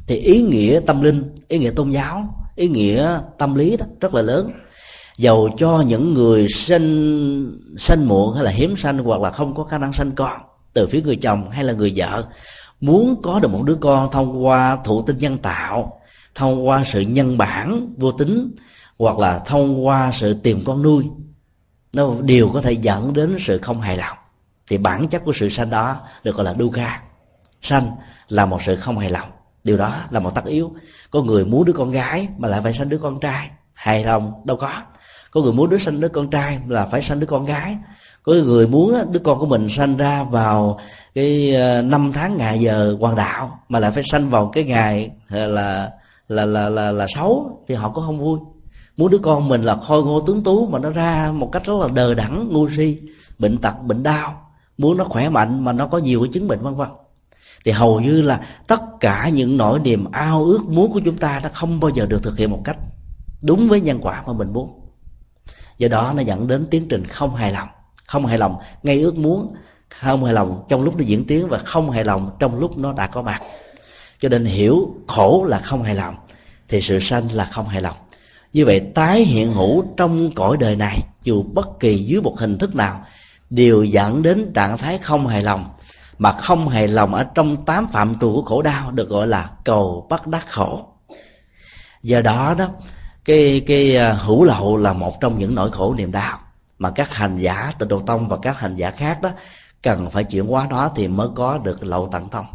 thì ý nghĩa tâm linh, ý nghĩa tôn giáo, ý nghĩa tâm lý đó rất là lớn dầu cho những người sinh sinh muộn hay là hiếm sanh hoặc là không có khả năng sanh con, từ phía người chồng hay là người vợ, muốn có được một đứa con thông qua thụ tinh nhân tạo, thông qua sự nhân bản vô tính, hoặc là thông qua sự tìm con nuôi, nó đều có thể dẫn đến sự không hài lòng. Thì bản chất của sự sanh đó được gọi là dukkha. Sanh là một sự không hài lòng. Điều đó là một tất yếu. Có người muốn đứa con gái mà lại phải sanh đứa con trai. Hài lòng đâu có có người muốn đứa sanh đứa con trai là phải sanh đứa con gái. Có người muốn đứa con của mình sanh ra vào cái ờ, năm tháng ngày giờ hoàng đạo, mà lại phải sanh vào cái ngày ờ, là là là là là xấu thì họ cũng không vui. Muốn đứa con mình là khôi ngô tướng tú mà nó ra một cách rất là đờ đẫn, ngu si, bệnh tật, bệnh đau. Muốn nó khỏe mạnh mà nó có nhiều cái chứng bệnh, vân vân. Thì hầu như là tất cả những nỗi niềm ao ước muốn của chúng ta nó không bao giờ được thực hiện một cách đúng với nhân quả mà mình muốn do đó nó dẫn đến tiến trình không hài lòng, không hài lòng ngay ước muốn, không hài lòng trong lúc nó diễn tiến và không hài lòng trong lúc nó đã có mặt. Cho nên hiểu khổ là không hài lòng, thì sự sanh là không hài lòng. Như vậy, tái hiện hữu trong cõi đời này, dù bất kỳ dưới một hình thức nào, đều dẫn đến trạng thái không hài lòng. Mà không hài lòng ở trong tám phạm trù của khổ đau được gọi là cầu bắt đắc khổ. Do đó đó cái cái à, hữu lậu là một trong những nỗi khổ niềm đau mà các hành giả tịnh độ tông và các hành giả khác đó cần phải chuyển hóa nó thì mới có được lậu tận thông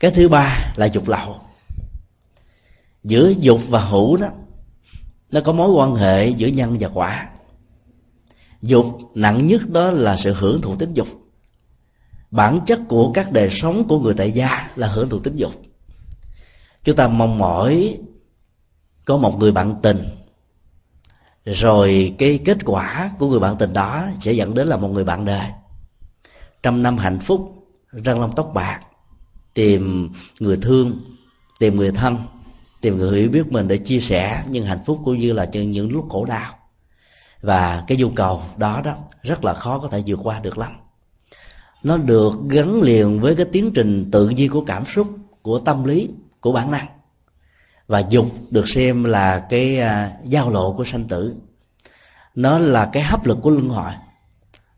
cái thứ ba là dục lậu giữa dục và hữu đó, nó có mối quan hệ giữa nhân và quả. Dục nặng nhất đó là sự hưởng thụ tính dục bản chất của các đời sống của người tại gia là hưởng thụ tính dục. Chúng ta mong mỏi có một người bạn tình, rồi cái kết quả của người bạn tình đó sẽ dẫn đến là một người bạn đời. Trăm năm hạnh phúc, răng long tóc bạc, tìm người thương, tìm người thân, tìm người hiểu biết mình để chia sẻ những hạnh phúc cũng như là những lúc khổ đau. Và cái nhu cầu đó đó rất là khó có thể vượt qua được lắm nó được gắn liền với cái tiến trình tự nhiên của cảm xúc của tâm lý của bản năng. Và dục được xem là cái uh, giao lộ của sanh tử. Nó là cái hấp lực của luân hồi.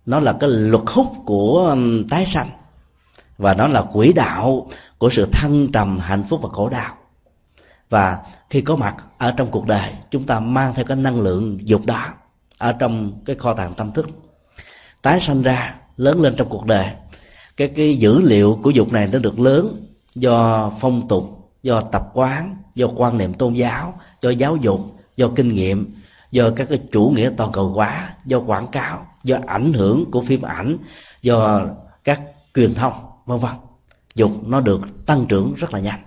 Nó là cái luật hút của um, tái sanh. Và nó là quỹ đạo của sự thăng trầm hạnh phúc và khổ đạo và khi có mặt ở trong cuộc đời chúng ta mang theo cái năng lượng dục đó ở trong cái kho tàng tâm thức. Tái sanh ra lớn lên trong cuộc đời. Cái cái dữ liệu của dục này nó được lớn do phong tục do tập quán do quan niệm tôn giáo do giáo dục do kinh nghiệm do các cái chủ nghĩa toàn cầu hóa do quảng cáo do ảnh hưởng của phim ảnh do các truyền thông vân vân. Dục nó được tăng trưởng rất là nhanh.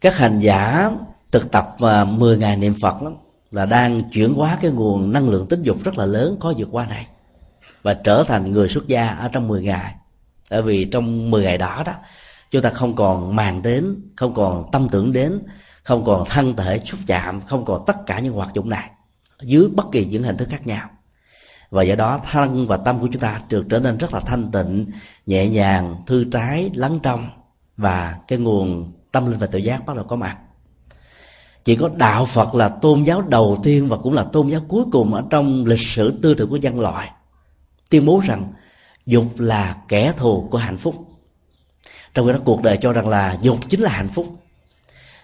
Các hành giả thực tập và 10 ngày niệm Phật đó, là đang chuyển hóa cái nguồn năng lượng tính dục rất là lớn có vượt qua này và trở thành người xuất gia ở trong 10 ngày. Tại vì trong 10 ngày đó đó, chúng ta không còn màng đến, không còn tâm tưởng đến, không còn thân thể xúc chạm, không còn tất cả những hoạt dụng này dưới bất kỳ những hình thức khác nhau. Và do đó, thân và tâm của chúng ta được trở nên rất là thanh tịnh, nhẹ nhàng, thư trái lắng trong và cái nguồn tâm linh và tự giác bắt đầu có mặt. Chỉ có đạo phật là tôn giáo đầu tiên và cũng là tôn giáo cuối cùng ở trong lịch sử tư tưởng của nhân loại tuyên bố rằng dục là kẻ thù của hạnh phúc. Trong khi đó, cuộc đời cho rằng là dục chính là hạnh phúc.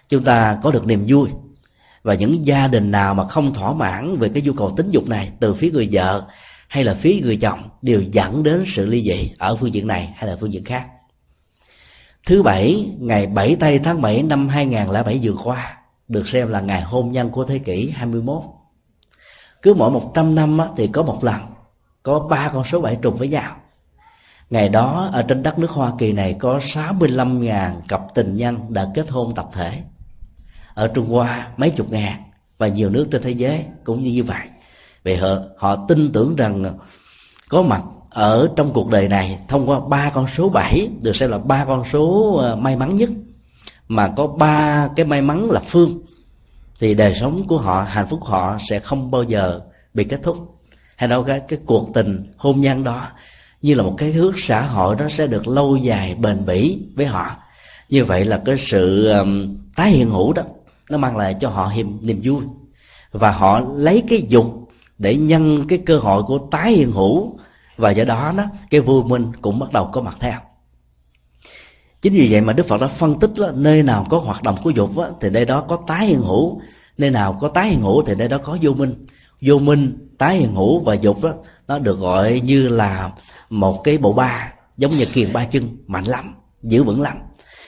Chúng ta có được niềm vui và những gia đình nào mà không thỏa mãn về cái nhu cầu tính dục này từ phía người vợ hay là phía người chồng đều dẫn đến sự ly dị ở phương diện này hay là phương diện khác. Thứ bảy, ngày 7 tây tháng 7 năm 2007 vừa qua, được xem là ngày hôn nhân của thế kỷ 21 cứ mỗi 100 năm thì có một lần có ba con số bảy trùng với nhau. Ngày đó ở trên đất nước Hoa Kỳ này có 65.000 cặp tình nhân đã kết hôn tập thể. Ở Trung Hoa mấy chục ngàn và nhiều nước trên thế giới cũng như như vậy. Vì họ, họ tin tưởng rằng có mặt ở trong cuộc đời này thông qua ba con số bảy được xem là ba con số ờ, may mắn nhất. Mà có ba cái may mắn là phương thì đời sống của họ hạnh phúc họ sẽ không bao giờ bị kết thúc hay đâu cái cái cuộc tình hôn nhân đó như là một cái hướng xã hội nó sẽ được lâu dài bền bỉ với họ. Như vậy là cái sự um, tái hiện hữu đó nó mang lại cho họ niềm niềm vui. Và họ lấy cái dục để nhân cái cơ hội của tái hiện hữu. Và do đó đó cái vui minh cũng bắt đầu có mặt theo. Chính vì vậy mà đức phật đã phân tích đó, nơi nào có hoạt động của dục đó, thì nơi đó có tái hiện hữu. Nơi nào có tái hiện hữu thì nơi đó có vô minh. Vô minh tái hiện hữu và dục đó, nó được gọi như là một cái bộ ba, giống như kiền ba chân, mạnh lắm, giữ vững lắm.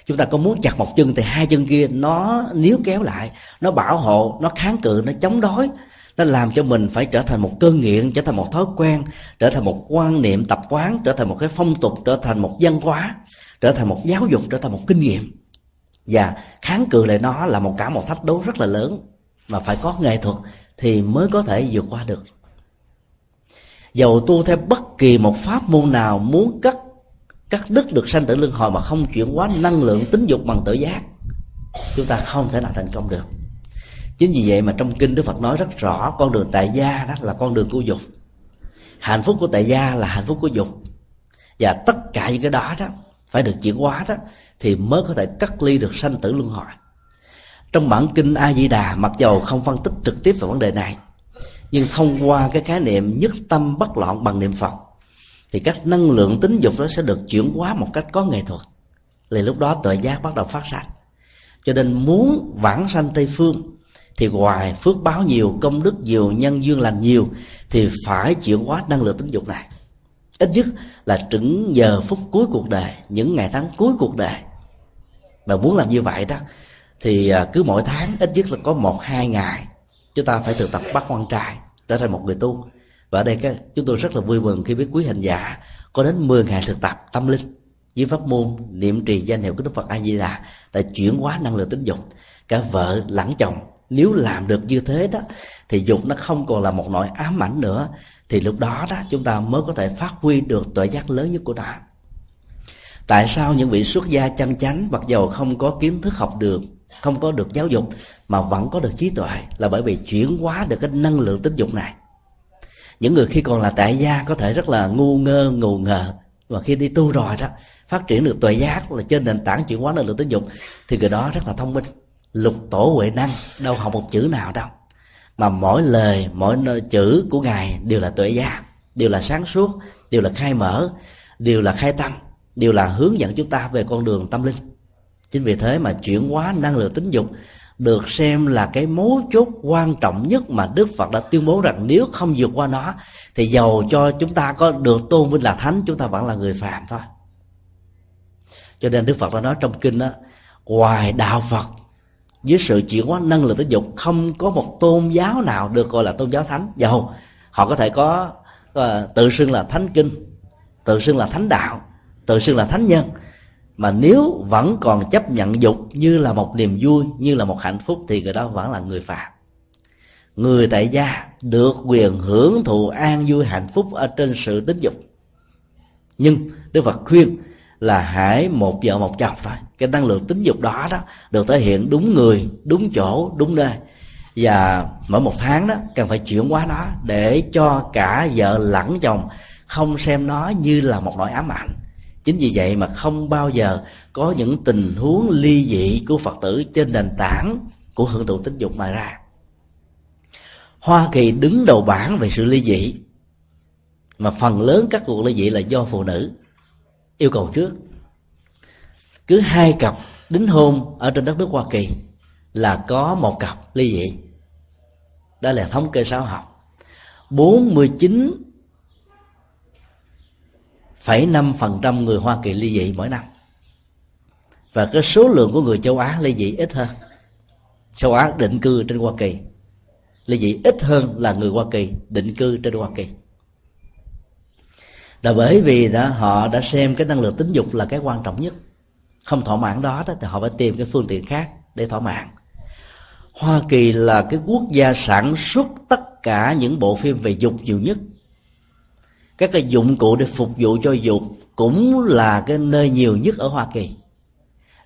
Chúng ta có muốn chặt một chân thì hai chân kia nó níu kéo lại, nó bảo hộ, nó kháng cự, nó chống đối, nó làm cho mình phải trở thành một cơn nghiện, trở thành một thói quen, trở thành một quan niệm tập quán, trở thành một cái phong tục, trở thành một văn hóa, trở thành một giáo dục, trở thành một kinh nghiệm. Và kháng cự lại nó là một cả một thách đố rất là lớn, mà phải có nghệ thuật thì mới có thể vượt qua được dầu tu theo bất kỳ một pháp môn nào muốn cắt cắt đứt được sanh tử luân hồi mà không chuyển hóa năng lượng tính dục bằng tự giác, chúng ta không thể nào thành công được. Chính vì vậy mà trong kinh đức phật nói rất rõ, con đường tại gia đó là con đường của dục. Hạnh phúc của tại gia là hạnh phúc của dục. Và tất cả những cái đó đó phải được chuyển hóa đó, thì mới có thể cắt ly được sanh tử luân hồi. Trong bản kinh a di đà, mặc dầu không phân tích trực tiếp về vấn đề này nhưng thông qua cái khái niệm nhất tâm bất loạn bằng niệm phật, thì các năng lượng tính dục đó sẽ được chuyển hóa một cách có nghệ thuật. Thì lúc đó tuệ giác bắt đầu phát sanh cho nên muốn vãng sanh tây phương, thì ngoài phước báo nhiều, công đức nhiều, nhân duyên lành nhiều, thì phải chuyển hóa năng lượng tính dục này. Ít nhất là trứng giờ phút cuối cuộc đời, những ngày tháng cuối cuộc đời. Mà muốn làm như vậy đó, thì à, cứ mỗi tháng ít nhất là có một, hai ngày, chúng ta phải thực tập bắt quan trai trở thành một người tu. Và ở đây các, chúng tôi rất là vui mừng khi biết quý hành giả có đến 10 ngày thực tập tâm linh. Với pháp môn niệm trì danh hiệu của đức phật a di đà đã chuyển hóa năng lượng tính dục. Cả vợ lẫn chồng, nếu làm được như thế đó, thì dục nó không còn là một nỗi ám ảnh nữa. Thì lúc đó đó, chúng ta mới có thể phát huy được tuệ giác lớn nhất của đạo tại sao những vị xuất gia chân chánh mặc dầu không có kiến thức học được không có được giáo dục mà vẫn có được trí tuệ là bởi vì chuyển hóa được cái năng lượng tính dục này. Những người khi còn là tại gia có thể rất là ngu ngơ ngù ngờ. Và khi đi tu rồi đó, phát triển được tuệ giác là trên nền tảng chuyển hóa năng lượng tính dục, thì người đó rất là thông minh, lục tổ huệ năng, đâu học một chữ nào đâu. Mà mỗi lời, mỗi nơi chữ của ngài đều là tuệ giác, đều là sáng suốt, đều là khai mở, đều là khai tâm, đều là hướng dẫn chúng ta về con đường tâm linh chính vì thế mà chuyển hóa năng lượng tính dục được xem là cái mấu chốt quan trọng nhất mà Đức Phật đã tuyên bố rằng nếu không vượt qua nó thì giàu cho chúng ta có được tôn vinh là thánh chúng ta vẫn là người phạm thôi. Cho nên Đức Phật đã nói trong kinh đó ngoài đạo Phật với sự chuyển hóa năng lượng tính dục không có một tôn giáo nào được gọi là tôn giáo thánh. Dạ dầu họ có thể có uh, tự xưng là thánh kinh tự xưng là thánh đạo tự xưng là thánh nhân mà nếu vẫn còn chấp nhận dục như là một niềm vui, như là một hạnh phúc, thì người đó vẫn là người phạm người tại gia được quyền hưởng thụ an vui hạnh phúc ở trên sự tính dục. Nhưng đức phật khuyên là hãy một vợ một chồng thôi. Cái năng lượng tính dục đó đó được thể hiện đúng người, đúng chỗ, đúng nơi. Và mỗi một tháng đó, cần phải chuyển hóa nó để cho cả vợ lẫn chồng không xem nó như là một nỗi ám ảnh chính vì vậy mà không bao giờ có những tình huống ly dị của phật tử trên nền tảng của hưởng thụ tính dục mà ra. Hoa kỳ đứng đầu bảng về sự ly dị, mà phần lớn các cuộc ly dị là do phụ nữ, yêu cầu trước. Cứ hai cặp đính hôn ở trên đất nước hoa kỳ là có một cặp ly dị. Đó là thống kê xã học. 49 phẩy năm phần trăm người Hoa Kỳ ly dị mỗi năm. Và cái số lượng của người châu Á ly dị ít hơn. Châu Á định cư trên Hoa Kỳ. Ly dị ít hơn là người Hoa Kỳ định cư trên Hoa Kỳ. Là bởi vì đó họ đã xem cái năng lượng tính dục là cái quan trọng nhất. Không thỏa mãn đó, đó thì họ phải tìm cái phương tiện khác để thỏa mãn. Hoa Kỳ là cái quốc gia sản xuất tất cả những bộ phim về dục nhiều nhất các cái dụng cụ để phục vụ cho dục cũng là cái nơi nhiều nhất ở Hoa Kỳ.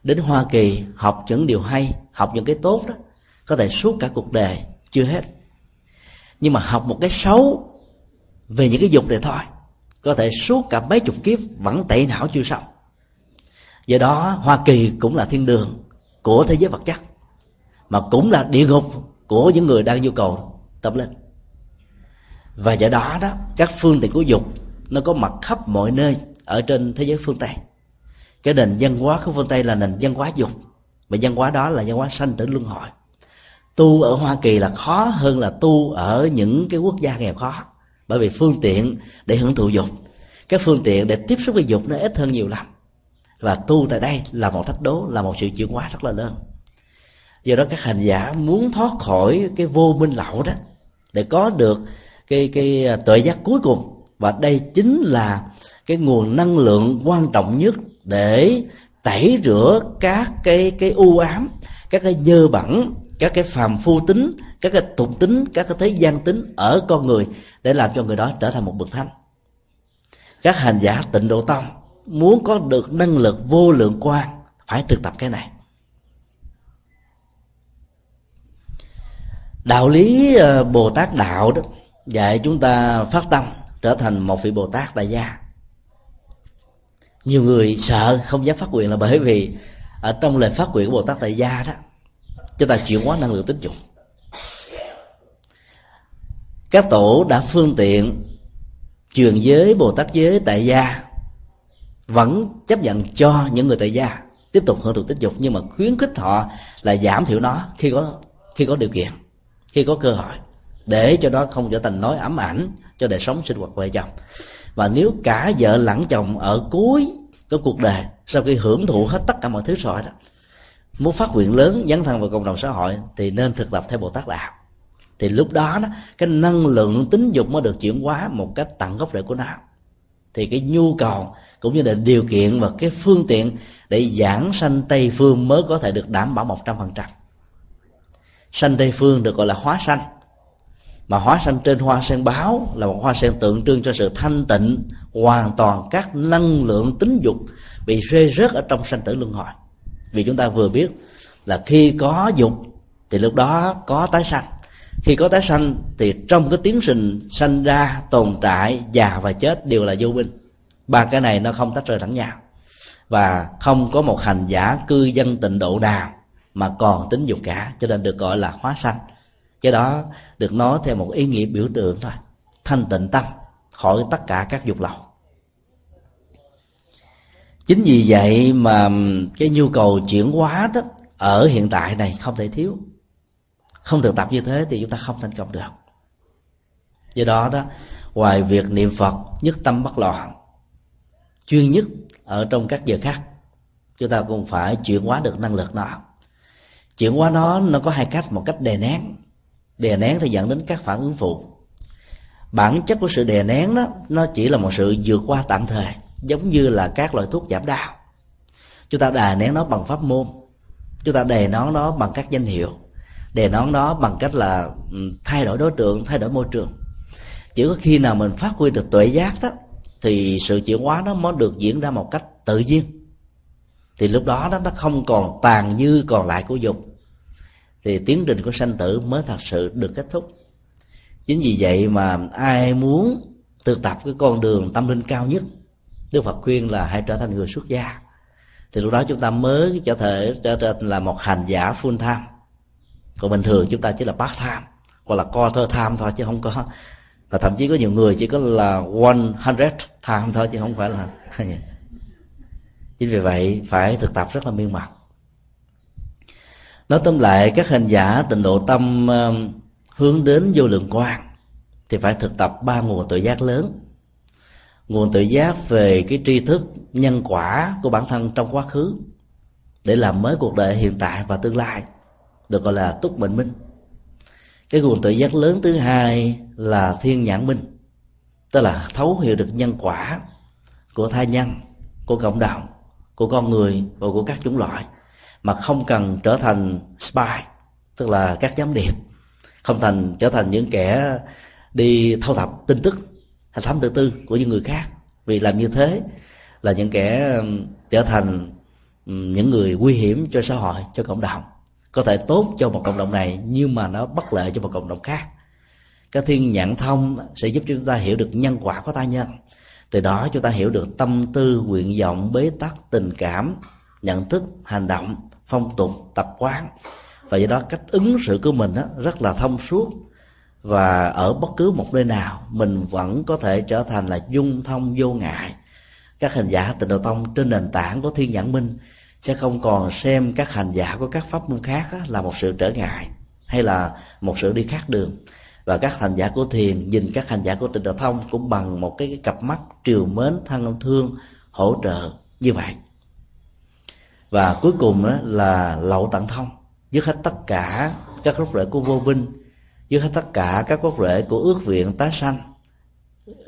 Đến Hoa Kỳ, học những điều hay, học những cái tốt đó, có thể suốt cả cuộc đời, chưa hết. Nhưng mà học một cái xấu về những cái dục này thôi, có thể suốt cả mấy chục kiếp vẫn tẩy não chưa xong. Do đó, hoa kỳ cũng là thiên đường của thế giới vật chất, mà cũng là địa ngục của những người đang nhu cầu tâm linh và do đó đó, các phương tiện của dục nó có mặt khắp mọi nơi ở trên thế giới phương tây. Cái nền văn hóa của phương tây là nền văn hóa dục. Và văn hóa đó là văn hóa sanh tử luân hồi. Tu ở hoa kỳ là khó hơn là tu ở những cái quốc gia nghèo khó. Bởi vì phương tiện để hưởng thụ dục các phương tiện để tiếp xúc với dục nó ít hơn nhiều lắm. Và tu tại đây là một thách đố, là một sự chuyển hóa rất là lớn. Do đó các hành giả muốn thoát khỏi cái vô minh lậu đó, để có được cái cái à, tuệ giác cuối cùng. Và đây chính là cái nguồn năng lượng quan trọng nhất để tẩy rửa các cái cái u ám, các cái dơ bẩn, các cái phàm phu tính, các cái tục tính, các cái thế gian tính ở con người để làm cho người đó trở thành một bậc thánh. Các hành giả tịnh độ tâm muốn có được năng lực vô lượng quan phải thực tập cái này. Đạo lý à, bồ tát đạo đó dạy chúng ta phát tâm trở thành một vị bồ tát tại gia. Nhiều người sợ không dám phát nguyện là bởi vì ở trong lời phát nguyện của bồ tát tại gia đó, chúng ta chuyển hóa năng lượng tính dục. Các tổ đã phương tiện truyền giới bồ tát giới tại gia, vẫn chấp nhận cho những người tại gia tiếp tục hưởng thụ tính dục, nhưng mà khuyến khích họ là giảm thiểu nó khi có khi có điều kiện, khi có cơ hội để cho nó không trở thành nói ám ảnh cho đời sống sinh hoạt vợ chồng. Và nếu cả vợ lẫn chồng ở cuối cái cuộc đời sau khi hưởng thụ hết tất cả mọi thứ rồi đó, muốn phát nguyện lớn dấn thân vào cộng đồng xã hội thì nên thực tập theo bồ tát đạo. Thì lúc đó đó, cái năng lượng tính dục mới được chuyển hóa một cách tận gốc rễ của nó. Thì cái nhu cầu cũng như là điều kiện và cái phương tiện để giảng sanh tây phương mới có thể được đảm bảo một trăm phần trăm. Sanh tây phương được gọi là hóa sanh mà hóa sanh trên hoa sen báo là một hoa sen tượng trưng cho sự thanh tịnh, hoàn toàn các năng lượng tính dục bị rơi rớt ở trong sanh tử luân hồi. Vì chúng ta vừa biết là khi có dục thì lúc đó có tái sanh. Khi có tái sanh thì trong cái tiến trình sanh ra tồn tại, già và chết đều là vô minh. Ba cái này nó không tách rời lẫn nhau. Và không có một hành giả cư dân tịnh độ nào mà còn tính dục cả, cho nên được gọi là hóa sanh cái đó được nói theo một ý nghĩa biểu tượng thôi. Thanh tịnh tâm, khỏi tất cả các dục lậu. Chính vì vậy mà cái nhu cầu chuyển hóa đó ở hiện tại này không thể thiếu. Không thực tập như thế thì chúng ta không thành công được. Do đó đó, ngoài việc niệm phật, nhất tâm bất loạn, chuyên nhất ở trong các giờ khác, chúng ta cũng phải chuyển hóa được năng lực nó. Chuyển hóa nó nó có hai cách, một cách đè nén đè nén thì dẫn đến các phản ứng phụ. Bản chất của sự đè nén đó, nó chỉ là một sự vượt qua tạm thời, giống như là các loại thuốc giảm đau. Chúng ta đè nén nó bằng pháp môn. Chúng ta đè nón nó bằng các danh hiệu. Đè nón nó bằng cách là ừ, thay đổi đối tượng, thay đổi môi trường. Chỉ có khi nào mình phát huy được tuệ giác đó, thì sự chuyển hóa nó mới được diễn ra một cách tự nhiên. Thì lúc đó, nó không còn tàn như còn lại của dục thì tiến trình của sanh tử mới thật sự được kết thúc. Chính vì vậy mà ai muốn thực tập cái con đường tâm linh cao nhất, đức phật khuyên là hãy trở thành người xuất gia. Thì lúc đó chúng ta mới trở thể, trở thành là một hành giả full time. Còn bình thường chúng ta chỉ là part time, hoặc là quarter time thôi chứ không có. Và thậm chí có nhiều người chỉ có là one hundred time thôi chứ không phải là. Chính vì vậy phải thực tập rất là miên mật nói tóm lại, các hành giả tịnh độ tâm um, hướng đến vô lượng quan thì phải thực tập ba nguồn tự giác lớn. Nguồn tự giác về cái tri thức, nhân quả của bản thân trong quá khứ để làm mới cuộc đời hiện tại và tương lai, được gọi là túc mệnh minh. Cái nguồn tự giác lớn thứ hai là thiên nhãn minh, tức là thấu hiểu được nhân quả của thai nhân, của cộng đồng, của con người và của các chủng loại mà không cần trở thành spy, tức là các giám điệp. Không thành trở thành những kẻ đi thâu thập tin tức, hay thám tử tư của những người khác. Vì làm như thế là những kẻ trở thành những người nguy hiểm cho xã hội, cho cộng đồng. Có thể tốt cho một cộng đồng này, nhưng mà nó bất lợi cho một cộng đồng khác. Cái thiên nhãn thông sẽ giúp chúng ta hiểu được nhân quả của ta nhân từ đó chúng ta hiểu được tâm tư, nguyện vọng, bế tắc, tình cảm nhận thức hành động phong tục tập quán. Và do đó cách ứng xử của mình đó, rất là thông suốt. Và ở bất cứ một nơi nào mình vẫn có thể trở thành là dung thông vô ngại. Các hành giả tịnh độ tông trên nền tảng của thiên nhãn minh sẽ không còn xem các hành giả của các pháp môn khác là một sự trở ngại hay là một sự đi khác đường. Và các hành giả của thiền nhìn các hành giả của tịnh độ thông cũng bằng một cái, cái cặp mắt triều mến thân thương hỗ trợ như vậy và cuối cùng đó là lậu tận thông. Dứt hết tất cả các gốc rễ của vô minh dứt hết tất cả các gốc rễ của ước viện tái sanh,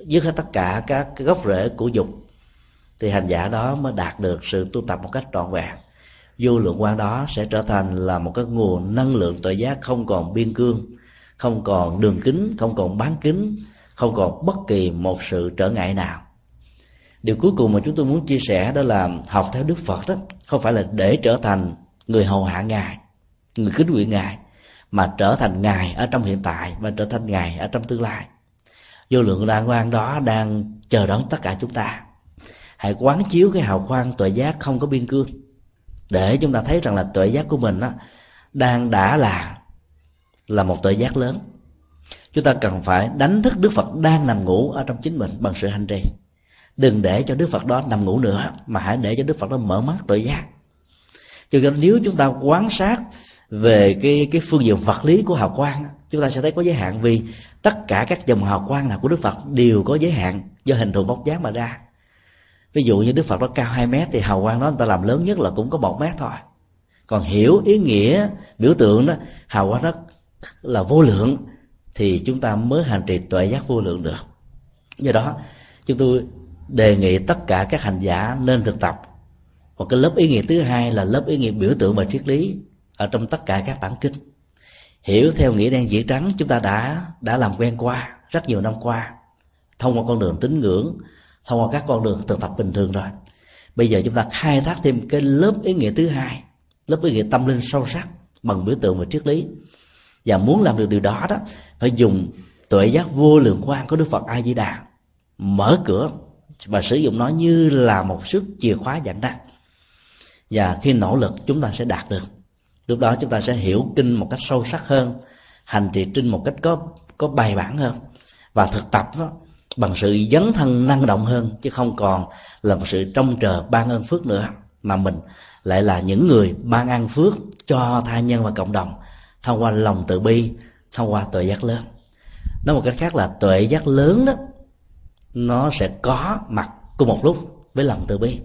dứt hết tất cả các gốc rễ của dục. Thì hành giả đó mới đạt được sự tu tập một cách trọn vẹn. Vô lượng quan đó sẽ trở thành là một cái nguồn năng lượng tội giác không còn biên cương, không còn đường kính, không còn bán kính, không còn bất kỳ một sự trở ngại nào điều cuối cùng mà chúng tôi muốn chia sẻ đó là học theo đức phật đó không phải là để trở thành người hầu hạ ngài người kính nguyện ngài mà trở thành ngài ở trong hiện tại và trở thành ngài ở trong tương lai. Vô lượng đàng quan đó đang chờ đón tất cả chúng ta. Hãy quán chiếu cái hào quang tuệ giác không có biên cương để chúng ta thấy rằng là tuệ giác của mình đó, đang đã là là một tuệ giác lớn. Chúng ta cần phải đánh thức đức phật đang nằm ngủ ở trong chính mình bằng sự hành trì đừng để cho đức phật đó nằm ngủ nữa, mà hãy để cho đức phật đó mở mắt tuệ giác. Cho nên nếu chúng ta quan sát về cái cái phương diện vật lý của hào quang, chúng ta sẽ thấy có giới hạn vì tất cả các dòng hào quang nào của đức phật đều có giới hạn do hình thù bóc dáng mà ra. Ví dụ như đức phật đó cao 2 mét thì hào quang đó người ta làm lớn nhất là cũng có một mét thôi. Còn hiểu ý nghĩa, biểu tượng đó, hào quang đó là vô lượng, thì chúng ta mới hành trì tuệ giác vô lượng được. Do đó, chúng tôi đề nghị tất cả các hành giả nên thực tập. Một cái lớp ý nghĩa thứ hai là lớp ý nghĩa biểu tượng và triết lý ở trong tất cả các bản kinh. Hiểu theo nghĩa đen dĩ trắng chúng ta đã đã làm quen qua rất nhiều năm qua, thông qua con đường tín ngưỡng, thông qua các con đường thực tập bình thường rồi. Bây giờ chúng ta khai thác thêm cái lớp ý nghĩa thứ hai, lớp ý nghĩa tâm linh sâu sắc, bằng biểu tượng và triết lý. Và muốn làm được điều đó đó, phải dùng tuệ giác vô lượng quan của đức phật a di đà mở cửa và sử dụng nó như là một sức chìa khóa dẫn ra và khi nỗ lực chúng ta sẽ đạt được. Lúc đó chúng ta sẽ hiểu kinh một cách sâu sắc hơn hành trì trinh một cách có có bài bản hơn. Và thực tập đó, bằng sự dấn thân năng động hơn chứ không còn là một sự trông chờ ban ơn phước nữa mà mình lại là những người ban ăn phước cho tha nhân và cộng đồng thông qua lòng từ bi thông qua tuệ giác lớn. Nói một cách khác là tuệ giác lớn đó nó sẽ có mặt cùng một lúc với lòng từ bi.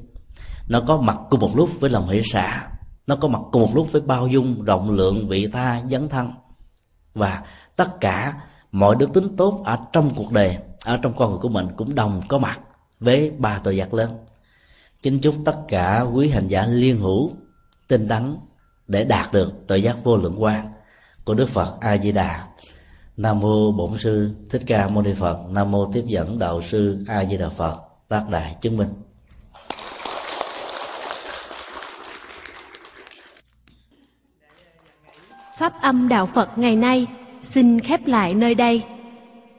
Nó có mặt cùng một lúc với lòng hỷ xả. Nó có mặt cùng một lúc với bao dung rộng lượng, vị tha, dấn thân. Và tất cả mọi đức tính tốt ở trong cuộc đời, ở trong con người của mình cũng đồng có mặt với ba tội giác lớn. Kính chúc tất cả quý hành giả liên hữu tinh tấn để đạt được tội giác vô lượng quan của đức phật a di đà nam mô bổn sư thích ca mâu ni phật. Nam mô tiếp dẫn đạo sư a di đà phật. Tác đại chứng minh. Pháp âm Đạo Phật ngày nay xin khép lại nơi đây.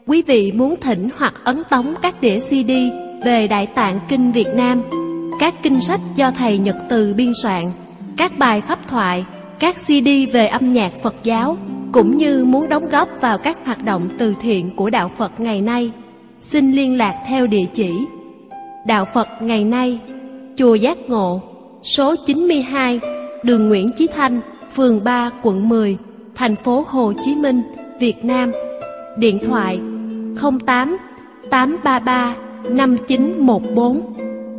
Quý vị muốn thỉnh hoặc ấn tống các đĩa CD về Đại Tạng Kinh Việt Nam, các kinh sách do Thầy Nhật Từ biên soạn, các bài pháp thoại, các CD về âm nhạc Phật giáo, cũng như muốn đóng góp vào các hoạt động từ thiện của Đạo Phật ngày nay, xin liên lạc theo địa chỉ Đạo Phật ngày nay, Chùa Giác Ngộ, số 92, đường Nguyễn Chí Thanh, phường 3, quận 10, thành phố Hồ Chí Minh, Việt Nam. Điện thoại 08 833 5914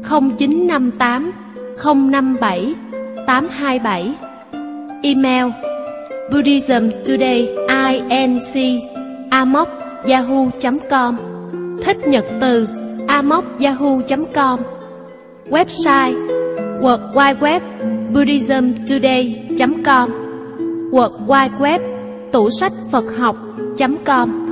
0958 057 827 Email Buddhism Today inc amok yahoo.com Thích nhật từ amok yahoo.com Website, World Wide Web buddhismtoday.com World Wide Web, tủ sách Phật học.com